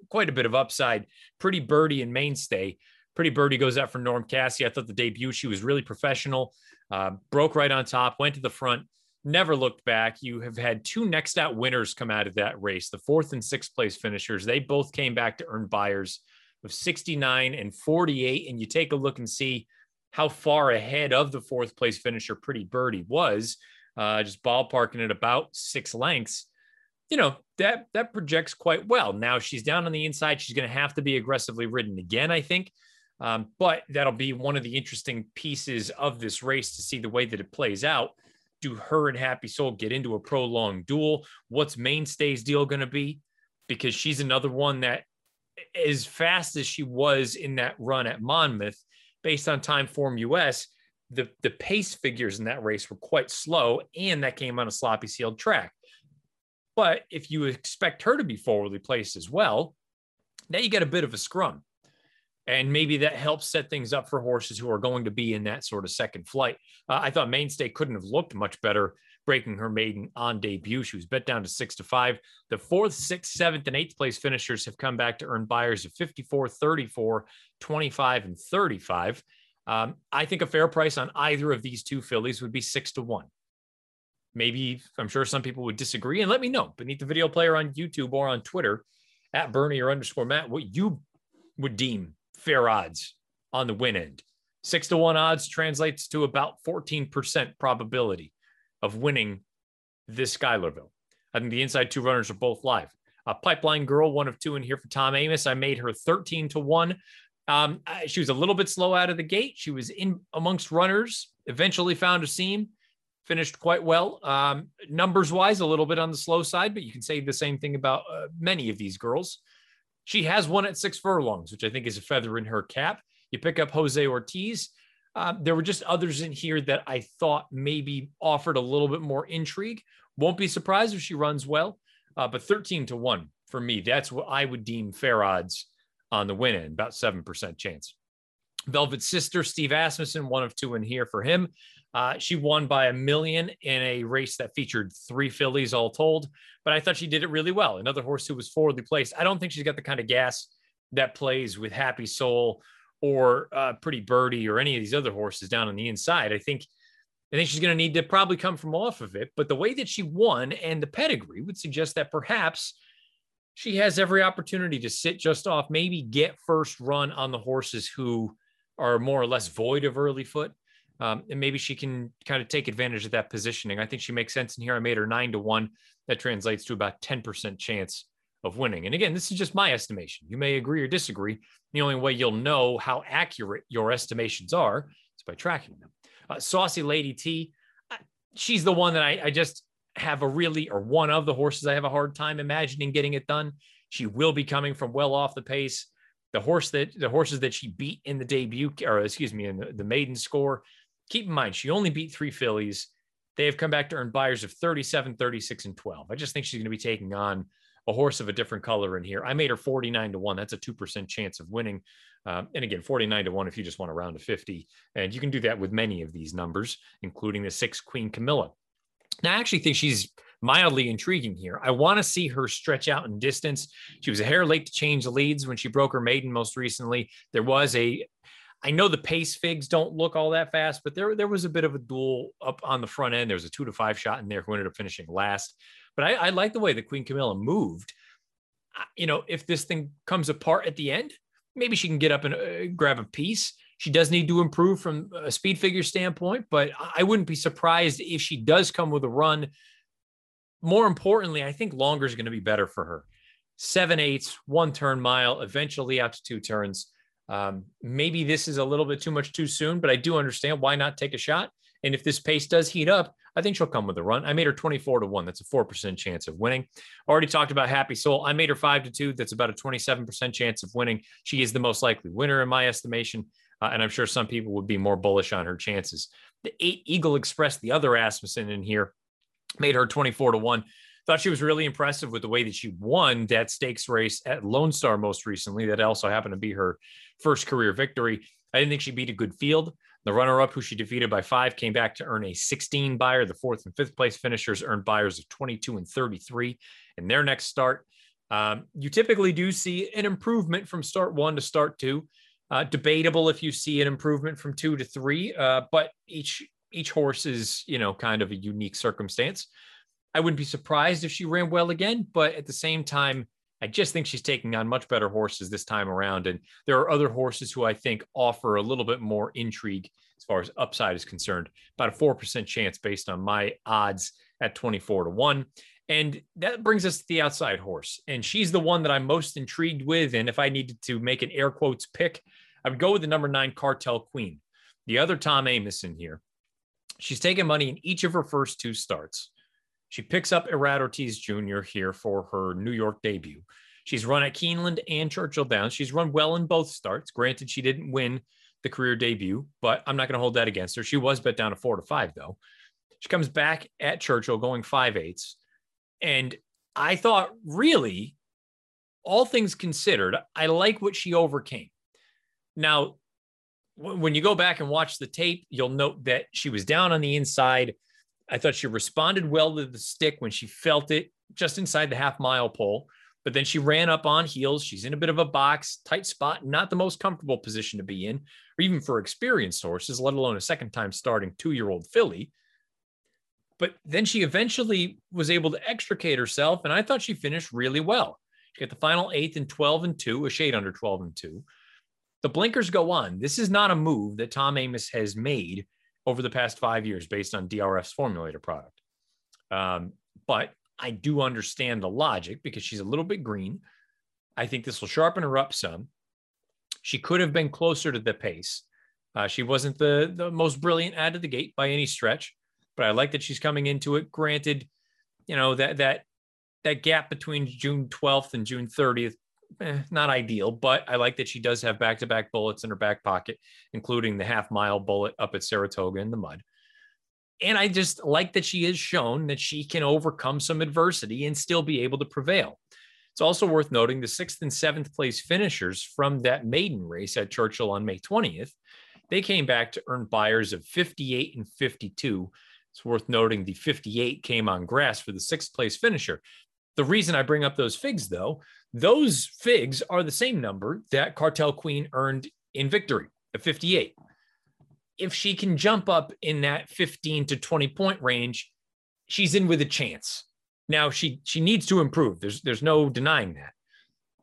quite a bit of upside. Pretty Birdie and Mainstay. Pretty Birdie goes out for Norm Casse I thought the debut she was really professional. Uh, broke right on top, went to the front, never looked back. You have had two next out winners come out of that race. The fourth and sixth place finishers. They both came back to earn Beyers of 69 and 48. And you take a look and see how far ahead of the fourth place finisher Pretty Birdie was, uh, just ballparking at about six lengths. You know, that that projects quite well. Now she's down on the inside. She's going to have to be aggressively ridden again, I think. Um, but that'll be one of the interesting pieces of this race to see the way that it plays out. Do her and Happy Soul get into a prolonged duel? What's Mainstay's deal going to be? Because she's another one that as fast as she was in that run at Monmouth, based on Time Form US, the, the pace figures in that race were quite slow, and that came on a sloppy sealed track. But if you expect her to be forwardly placed as well, now you get a bit of a scrum. And maybe that helps set things up for horses who are going to be in that sort of second flight. Uh, I thought Mainstay couldn't have looked much better breaking her maiden on debut. She was bet down to six to five. The fourth, sixth, seventh, and eighth place finishers have come back to earn Beyers of 54, 34, 25, and 35. Um, I think a fair price on either of these two fillies would be six to one. Maybe I'm sure some people would disagree, and let me know beneath the video player on YouTube or on Twitter at Bernier underscore Matt what you would deem fair odds on the win end. Six to one odds translates to about 14% probability of winning this Schuylerville. I think the inside two runners are both live. A pipeline girl, one of two in here for Tom Amoss. I made her 13 to one. Um, she was a little bit slow out of the gate. She was in amongst runners, eventually found a seam, finished quite well. Um, numbers wise, a little bit on the slow side, but you can say the same thing about uh, many of these girls. She has won at six furlongs, which I think is a feather in her cap. You pick up Jose Ortiz. Um, there were just others in here that I thought maybe offered a little bit more intrigue. Won't be surprised if she runs well, uh, but 13 to 1 for me, that's what I would deem fair odds on the win end, about 7% chance. Velvet Sister, Steve Asmussen, one of two in here for him. Uh, she won by a million in a race that featured three fillies all told, but I thought she did it really well. Another horse who was forwardly placed. I don't think she's got the kind of gas that plays with Happy Soul or uh, Pretty Birdie or any of these other horses down on the inside. I think I think she's going to need to probably come from off of it. But the way that she won and the pedigree would suggest that perhaps she has every opportunity to sit just off, maybe get first run on the horses who are more or less void of early foot. Um, and maybe she can kind of take advantage of that positioning. I think she makes sense in here. I made her nine to one. That translates to about 10% chance of winning. And again, this is just my estimation. You may agree or disagree. The only way you'll know how accurate your estimations are is by tracking them. Uh, Saucy Lady T, she's the one that I, I just have a really, or one of the horses I have a hard time imagining getting it done. She will be coming from well off the pace. The horse that the horses that she beat in the debut, or excuse me, in the, the maiden score, keep in mind she only beat three fillies. They have come back to earn Beyers of 37, 36, and 12. I just think she's going to be taking on a horse of a different color in here. I made her 49 to 1. That's a 2% chance of winning. Um, and again, 49 to 1 if you just want to round to 50. And you can do that with many of these numbers, including the six Queen Camilla. Now, I actually think she's mildly intriguing here. I want to see her stretch out in distance. She was a hair late to change the leads when she broke her maiden most recently. There was a I know the pace figs don't look all that fast, but there there was a bit of a duel up on the front end. There was a two to five shot in there who ended up finishing last. But I, I like the way the Queen Camilla moved. You know, if this thing comes apart at the end, maybe she can get up and uh, grab a piece. She does need to improve from a speed figure standpoint, but I wouldn't be surprised if she does come with a run. More importantly, I think longer is going to be better for her. Seven eighths, one turn mile, eventually out to two turns. Um, maybe this is a little bit too much too soon, but I do understand why not take a shot. And if this pace does heat up, I think she'll come with a run. I made her 24 to 1. That's a 4% chance of winning. Already talked about Happy Soul. I made her 5 to 2. That's about a 27% chance of winning. She is the most likely winner in my estimation. Uh, and I'm sure some people would be more bullish on her chances. The eight Eagle Express, the other Asmussen in here, made her 24 to 1. Thought she was really impressive with the way that she won that stakes race at Lone Star most recently. That also happened to be her first career victory. I didn't think she beat a good field. The runner up, who she defeated by five, came back to earn a 16 Beyer. The fourth and fifth place finishers earned Beyers of 22 and 33 in their next start. Um, you typically do see an improvement from start one to start two. Uh, debatable if you see an improvement from two to three, uh, but each each horse is you know kind of a unique circumstance. I wouldn't be surprised if she ran well again, but at the same time, I just think she's taking on much better horses this time around. And there are other horses who I think offer a little bit more intrigue as far as upside is concerned. About a 4% chance based on my odds at 24 to 1. And that brings us to the outside horse. And she's the one that I'm most intrigued with. And if I needed to make an air quotes pick, I would go with the number nine Cartel Queen, the other Tom Amoss in here. She's taken money in each of her first two starts. She picks up Irad Ortiz Jr. here for her New York debut. She's run at Keeneland and Churchill Downs. She's run well in both starts. Granted, she didn't win the career debut, but I'm not going to hold that against her. She was bet down to four to five, though. She comes back at Churchill going five eighths. And I thought, really, all things considered, I like what she overcame. Now, when you go back and watch the tape, you'll note that she was down on the inside I thought she responded well to the stick when she felt it just inside the half mile pole. But then she ran up on heels. She's in a bit of a box, tight spot, not the most comfortable position to be in, or even for experienced horses, let alone a second time starting two year old filly. But then she eventually was able to extricate herself, and I thought she finished really well. She got the final eighth and 12 and 2, a shade under 12 and 2. The blinkers go on. This is not a move that Tom Amoss has made over the past five years based on DRF's formulator product. Um, but I do understand the logic because she's a little bit green. I think this will sharpen her up some. She could have been closer to the pace. Uh, she wasn't the, the most brilliant out of the gate by any stretch, but I like that she's coming into it. Granted, you know, that that that gap between June 12th and June 30th eh, not ideal, but I like that she does have back to back bullets in her back pocket, including the half mile bullet up at Saratoga in the mud. And I just like that she has shown that she can overcome some adversity and still be able to prevail. It's also worth noting the sixth and seventh place finishers from that maiden race at Churchill on May 20th. They came back to earn Beyers of 58 and 52. It's worth noting the 58 came on grass for the sixth place finisher. The reason I bring up those figs, though, those figs are the same number that Cartel Queen earned in victory of 58. if she can jump up in that 15 to 20 point range, she's in with a chance. Now she she needs to improve. There's there's no denying that.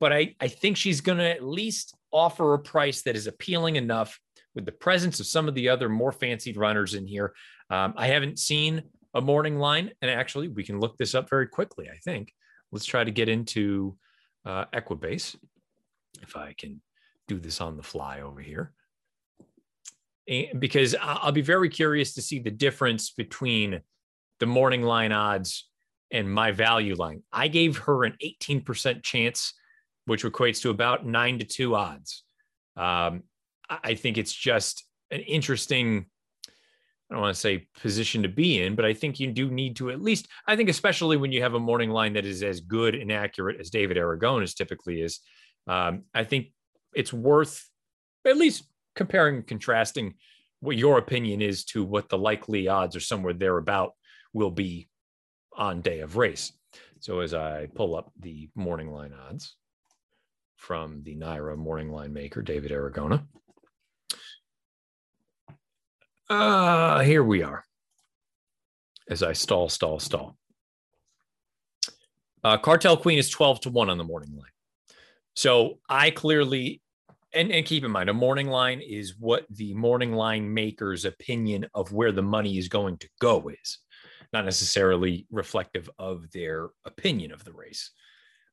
But I, I think she's gonna at least offer a price that is appealing enough with the presence of some of the other more fancied runners in here. Um, I haven't seen a morning line, and actually, we can look this up very quickly. I think. Let's try to get into uh, Equibase if I can do this on the fly over here. And because I'll be very curious to see the difference between the morning line odds and my value line. I gave her an 18% chance, which equates to about nine to two odds. Um, I think it's just an interesting, I don't want to say position to be in, but I think you do need to at least, I think, especially when you have a morning line that is as good and accurate as David Aragona's typically is, um, I think it's worth at least comparing and contrasting what your opinion is to what the likely odds or somewhere thereabout will be on day of race. So as I pull up the morning line odds from the NYRA morning line maker, David Aragona. Uh, here we are. As I stall, stall, stall. Uh, Cartel Queen is 12 to 1 on the morning line. So I clearly, and, and keep in mind, a morning line is what the morning line maker's opinion of where the money is going to go is, not necessarily reflective of their opinion of the race.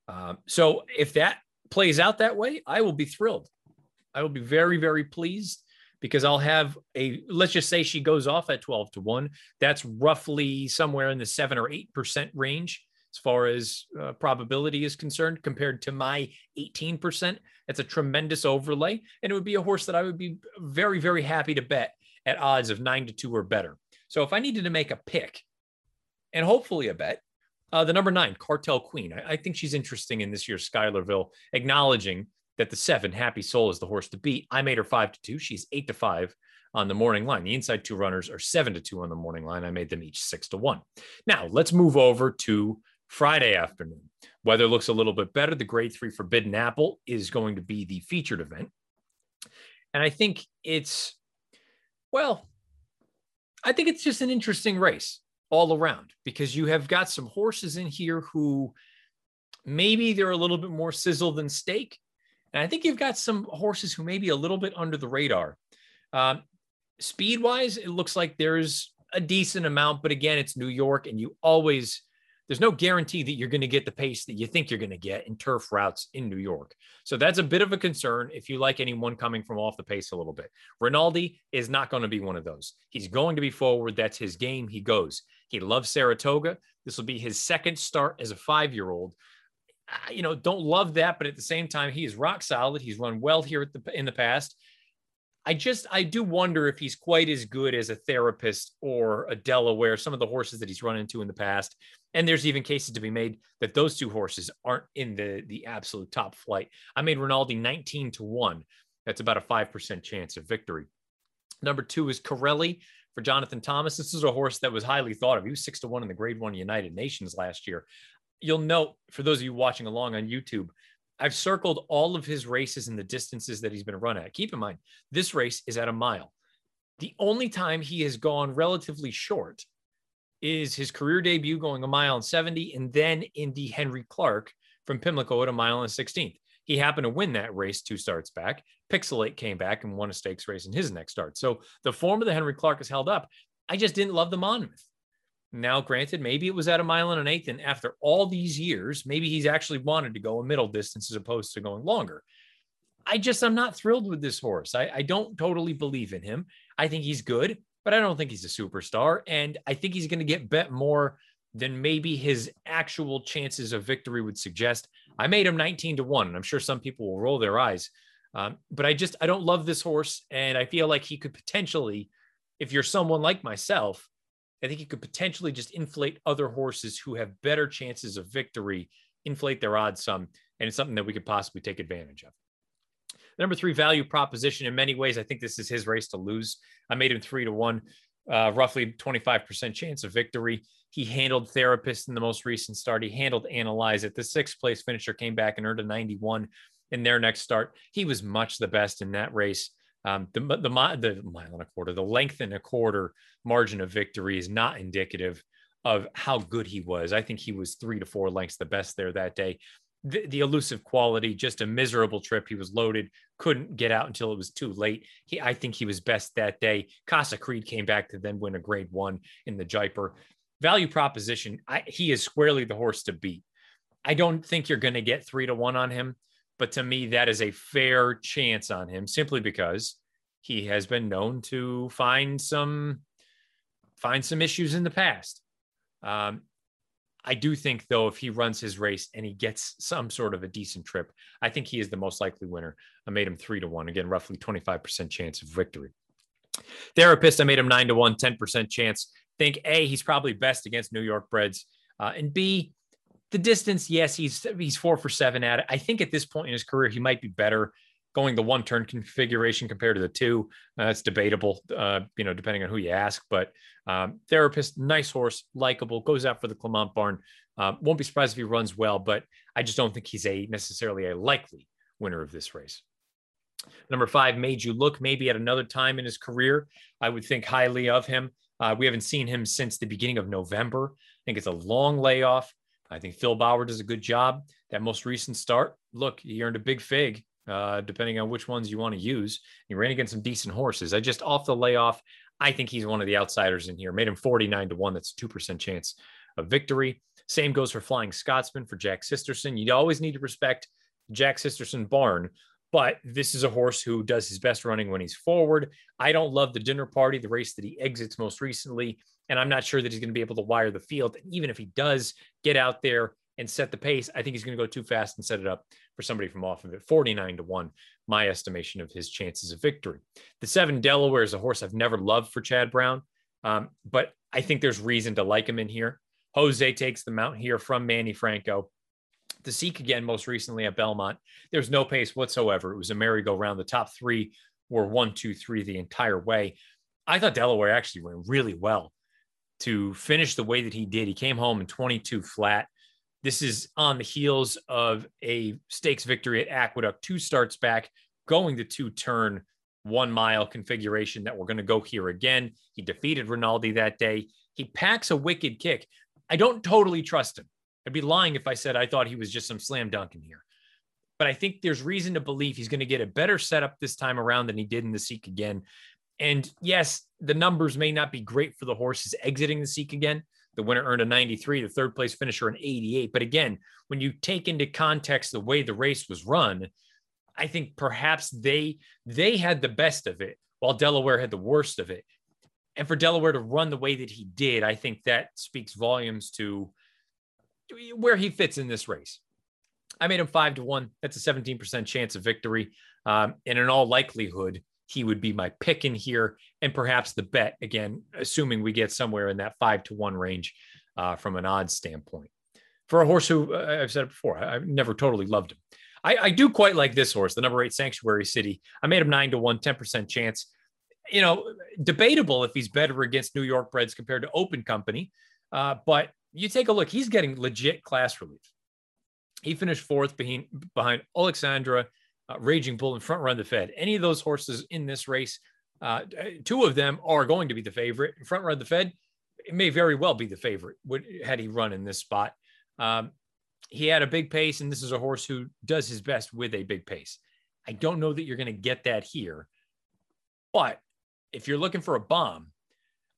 Um, so if that plays out that way, I will be thrilled. I will be very, very pleased because I'll have a, let's just say she goes off at 12 to 1. That's roughly somewhere in the seven or 8% range as far as uh, probability is concerned compared to my 18%. That's a tremendous overlay. And it would be a horse that I would be very, very happy to bet at odds of nine to two or better. So if I needed to make a pick and hopefully a bet, uh, the number nine, Cartel Queen. I, I, think she's interesting in this year's Schuylerville, acknowledging that the seven, Happy Soul, is the horse to beat. I made her five to two. She's eight to five on the morning line. The inside two runners are seven to two on the morning line. I made them each six to one. Now let's move over to Friday afternoon. Weather looks a little bit better. The grade three Forbidden Apple is going to be the featured event. And I think it's, well, I think it's just an interesting race all around because you have got some horses in here who maybe they're a little bit more sizzle than steak. And I think you've got some horses who may be a little bit under the radar. Um, speed wise, it looks like there's a decent amount, but again, it's New York and you always there's no guarantee that you're going to get the pace that you think you're going to get in turf routes in New York. So that's a bit of a concern if you like anyone coming from off the pace a little bit. Rinaldi is not going to be one of those. He's going to be forward. That's his game. He goes. He loves Saratoga. This will be his second start as a five year old. You know, don't love that, but at the same time, he is rock solid. He's run well here the, in the past. I just I do wonder if he's quite as good as a therapist or a Delaware, some of the horses that he's run into in the past. And there's even cases to be made that those two horses aren't in the the absolute top flight. I made Rinaldi 19 to 1. That's about a 5% chance of victory. Number two is Corelli for Jonathan Thomas. This is a horse that was highly thought of. He was six to one in the grade one United Nations last year. You'll note for those of you watching along on YouTube, I've circled all of his races and the distances that he's been run at. Keep in mind, this race is at a mile. The only time he has gone relatively short is his career debut going a mile and 70, and then Indy Henry Clark from Pimlico at a mile and 16th. He happened to win that race two starts back. Pixelate came back and won a stakes race in his next start. So the form of the Henry Clark is held up. I just didn't love the Monmouth. Now, granted, maybe it was at a mile and an eighth, and after all these years, maybe he's actually wanted to go a middle distance as opposed to going longer. I just, I'm not thrilled with this horse. I, I don't totally believe in him. I think he's good, but I don't think he's a superstar. And I think he's going to get bet more than maybe his actual chances of victory would suggest. I made him 19 to 1, and I'm sure some people will roll their eyes. Um, but I just I don't love this horse, and I feel like he could potentially, if you're someone like myself, I think he could potentially just inflate other horses who have better chances of victory, inflate their odds some, and it's something that we could possibly take advantage of. Number three, value proposition. In many ways, I think this is his race to lose. I made him three to one, uh, roughly 25% chance of victory. He handled Therapist in the most recent start. He handled Analyze it. The sixth place finisher came back and earned a 91 in their next start. He was much the best in that race. Um, the, the, the mile and a quarter, the length and a quarter margin of victory is not indicative of how good he was. I think he was three to four lengths the best there that day. The, the, elusive quality, just a miserable trip. He was loaded, couldn't get out until it was too late. He, I think he was best that day. Casa Creed came back to then win a grade one in the Jaipur. Value proposition, I, he is squarely the horse to beat. I don't think you're going to get three to one on him. But to me, that is a fair chance on him simply because he has been known to find some find some issues in the past. Um, I do think, though, if he runs his race and he gets some sort of a decent trip, I think he is the most likely winner. I made him three to one. Again, roughly 25% chance of victory. Therapist, I made him nine to one, 10% chance. Think A, he's probably best against New York breds. Uh, and B, the distance, yes, he's he's four for seven at it. I think at this point in his career, he might be better going the one turn configuration compared to the two. Uh, that's debatable, uh, you know, depending on who you ask. But um, therapist, nice horse, likable, goes out for the Clement barn. Uh, won't be surprised if he runs well, but I just don't think he's a necessarily a likely winner of this race. Number five, made you look. Maybe at another time in his career, I would think highly of him. Uh, we haven't seen him since the beginning of November. I think it's a long layoff. I think Phil Bauer does a good job. That most recent start, look, he earned a big fig, uh, depending on which ones you want to use. He ran against some decent horses. I just off the layoff, I think he's one of the outsiders in here. Made him 49 to 1. That's a 2% chance of victory. Same goes for Flying Scotsman for Jack Sisterson. You always need to respect Jack Sisterson barn, but this is a horse who does his best running when he's forward. I don't love the dinner party, the race that he exits most recently. And I'm not sure that he's going to be able to wire the field. Even if he does get out there and set the pace, I think he's going to go too fast and set it up for somebody from off of it. 49 to 1, my estimation of his chances of victory. The seven Delaware is a horse I've never loved for Chad Brown, um, but I think there's reason to like him in here. Jose takes the mount here from Manny Franco. The Seek again, most recently at Belmont. There's no pace whatsoever. It was a merry-go-round. The top three were one, two, three the entire way. I thought Delaware actually went really well to finish the way that he did. He came home in 22 flat. This is on the heels of a stakes victory at Aqueduct, two starts back, going the two turn, one mile configuration that we're going to go here again. He defeated Rinaldi that day. He packs a wicked kick. I don't totally trust him. I'd be lying if I said I thought he was just some slam dunk in here. But I think there's reason to believe he's going to get a better setup this time around than he did in the Seek again. And yes, the numbers may not be great for the horses exiting the Seek again. The winner earned a 93, the third place finisher an 88. But again, when you take into context the way the race was run, I think perhaps they they had the best of it while Delaware had the worst of it. And for Delaware to run the way that he did, I think that speaks volumes to where he fits in this race. I made him five to one. That's a 17% chance of victory. Um, and in all likelihood, he would be my pick in here and perhaps the bet again, assuming we get somewhere in that five to one range uh, from an odds standpoint. For a horse who uh, I've said it before, I, have never totally loved him. I, I, do quite like this horse, the number eight Sanctuary City. I made him nine to one, 10% chance. You know, debatable if he's better against New York breds compared to Open Company. Uh, but you take a look, he's getting legit class relief. He finished fourth behind, behind Alexandra uh, Raging Bull and Front Run the Fed. Any of those horses in this race, uh, two of them are going to be the favorite. Front Run the Fed, it may very well be the favorite would, had he run in this spot. Um, he had a big pace, and this is a horse who does his best with a big pace. I don't know that you're going to get that here, but if you're looking for a bomb,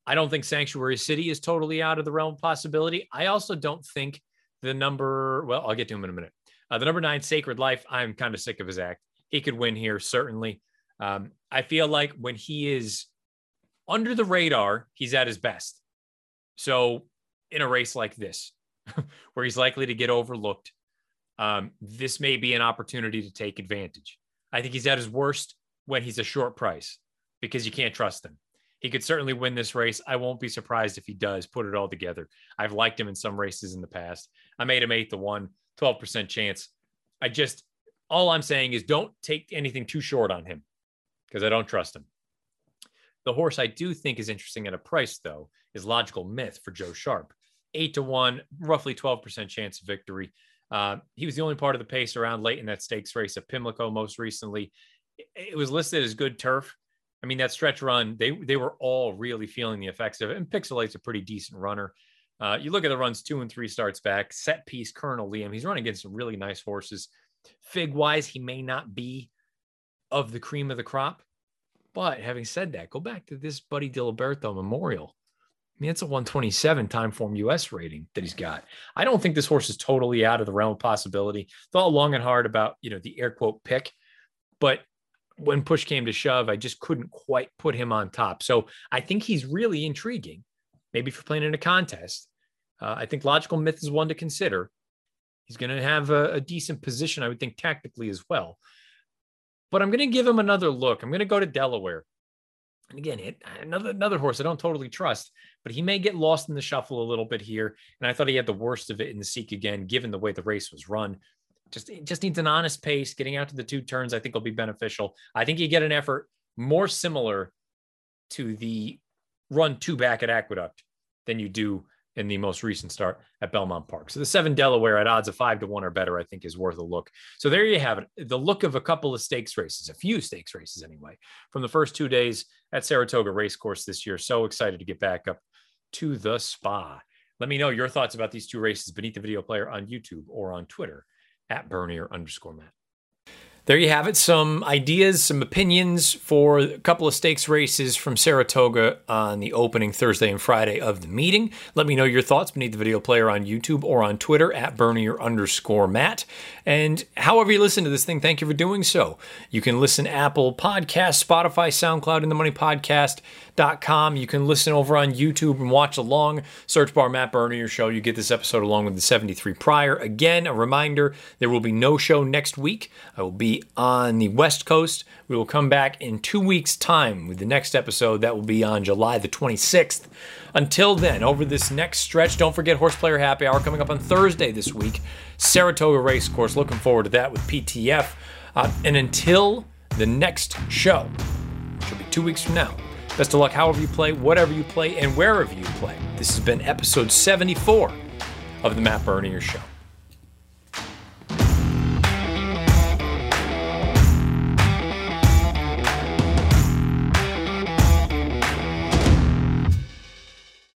I don't think Sanctuary City is totally out of the realm of possibility. I also don't think the number, well, I'll get to him in a minute. Uh, the number nine, Sacred Life, I'm kind of sick of his act. He could win here, certainly. Um, I feel like when he is under the radar, he's at his best. So, in a race like this, where he's likely to get overlooked, um, this may be an opportunity to take advantage. I think he's at his worst when he's a short price because you can't trust him. He could certainly win this race. I won't be surprised if he does put it all together. I've liked him in some races in the past. I made him eight to one. 12% chance. I just, all I'm saying is don't take anything too short on him because I don't trust him. The horse I do think is interesting at a price, though, is Logical Myth for Joe Sharp. Eight to one, roughly 12% chance of victory. Uh, he was the only part of the pace around late in that stakes race at Pimlico most recently. it was listed as good turf. I mean, that stretch run, they they were all really feeling the effects of it. And Pixelate's a pretty decent runner. Uh, you look at the runs two and three starts back, set piece, Colonel Liam. He's running against some really nice horses. Fig wise, he may not be of the cream of the crop. But having said that, go back to this Buddy Diliberto Memorial. I mean, it's a 127 time form US rating that he's got. I don't think this horse is totally out of the realm of possibility. Thought long and hard about, you know, the air quote pick, but when push came to shove, I just couldn't quite put him on top. So I think he's really intriguing. Maybe for playing in a contest. Uh, I think Logical Myth is one to consider. He's going to have a, a decent position, I would think, tactically as well. But I'm going to give him another look. I'm going to go to Delaware. And again, it, another another horse I don't totally trust, but he may get lost in the shuffle a little bit here. And I thought he had the worst of it in the Seek again, given the way the race was run. Just just needs an honest pace. Getting out to the two turns, I think, will be beneficial. I think you get an effort more similar to the run two back at Aqueduct than you do in the most recent start at Belmont Park. So the seven Delaware at odds of five to one or better, I think is worth a look. So there you have it. The look of a couple of stakes races, a few stakes races anyway, from the first two days at Saratoga Racecourse this year. So excited to get back up to the spa. Let me know your thoughts about these two races beneath the video player on YouTube or on Twitter at Bernier underscore Matt there you have it. Some ideas, some opinions for a couple of stakes races from Saratoga on the opening Thursday and Friday of the meeting. Let me know your thoughts beneath the video player on YouTube or on Twitter at Bernier underscore Matt. And however you listen to this thing, thank you for doing so. You can listen Apple Podcast, Spotify, SoundCloud, and the Money Podcast com. You can listen over on YouTube and watch along. Search bar Matt Bernier Show. You get this episode along with the 73 prior. Again, a reminder there will be no show next week. I will be on the West Coast. We will come back in two weeks' time with the next episode. That will be on July the 26th. Until then, over this next stretch, don't forget Horse Player Happy Hour coming up on Thursday this week. Saratoga Race Course. Looking forward to that with PTF. Uh, and until the next show, which will be two weeks from now. Best of luck however you play, whatever you play, and wherever you play. This has been episode 74 of The Matt Bernier Show.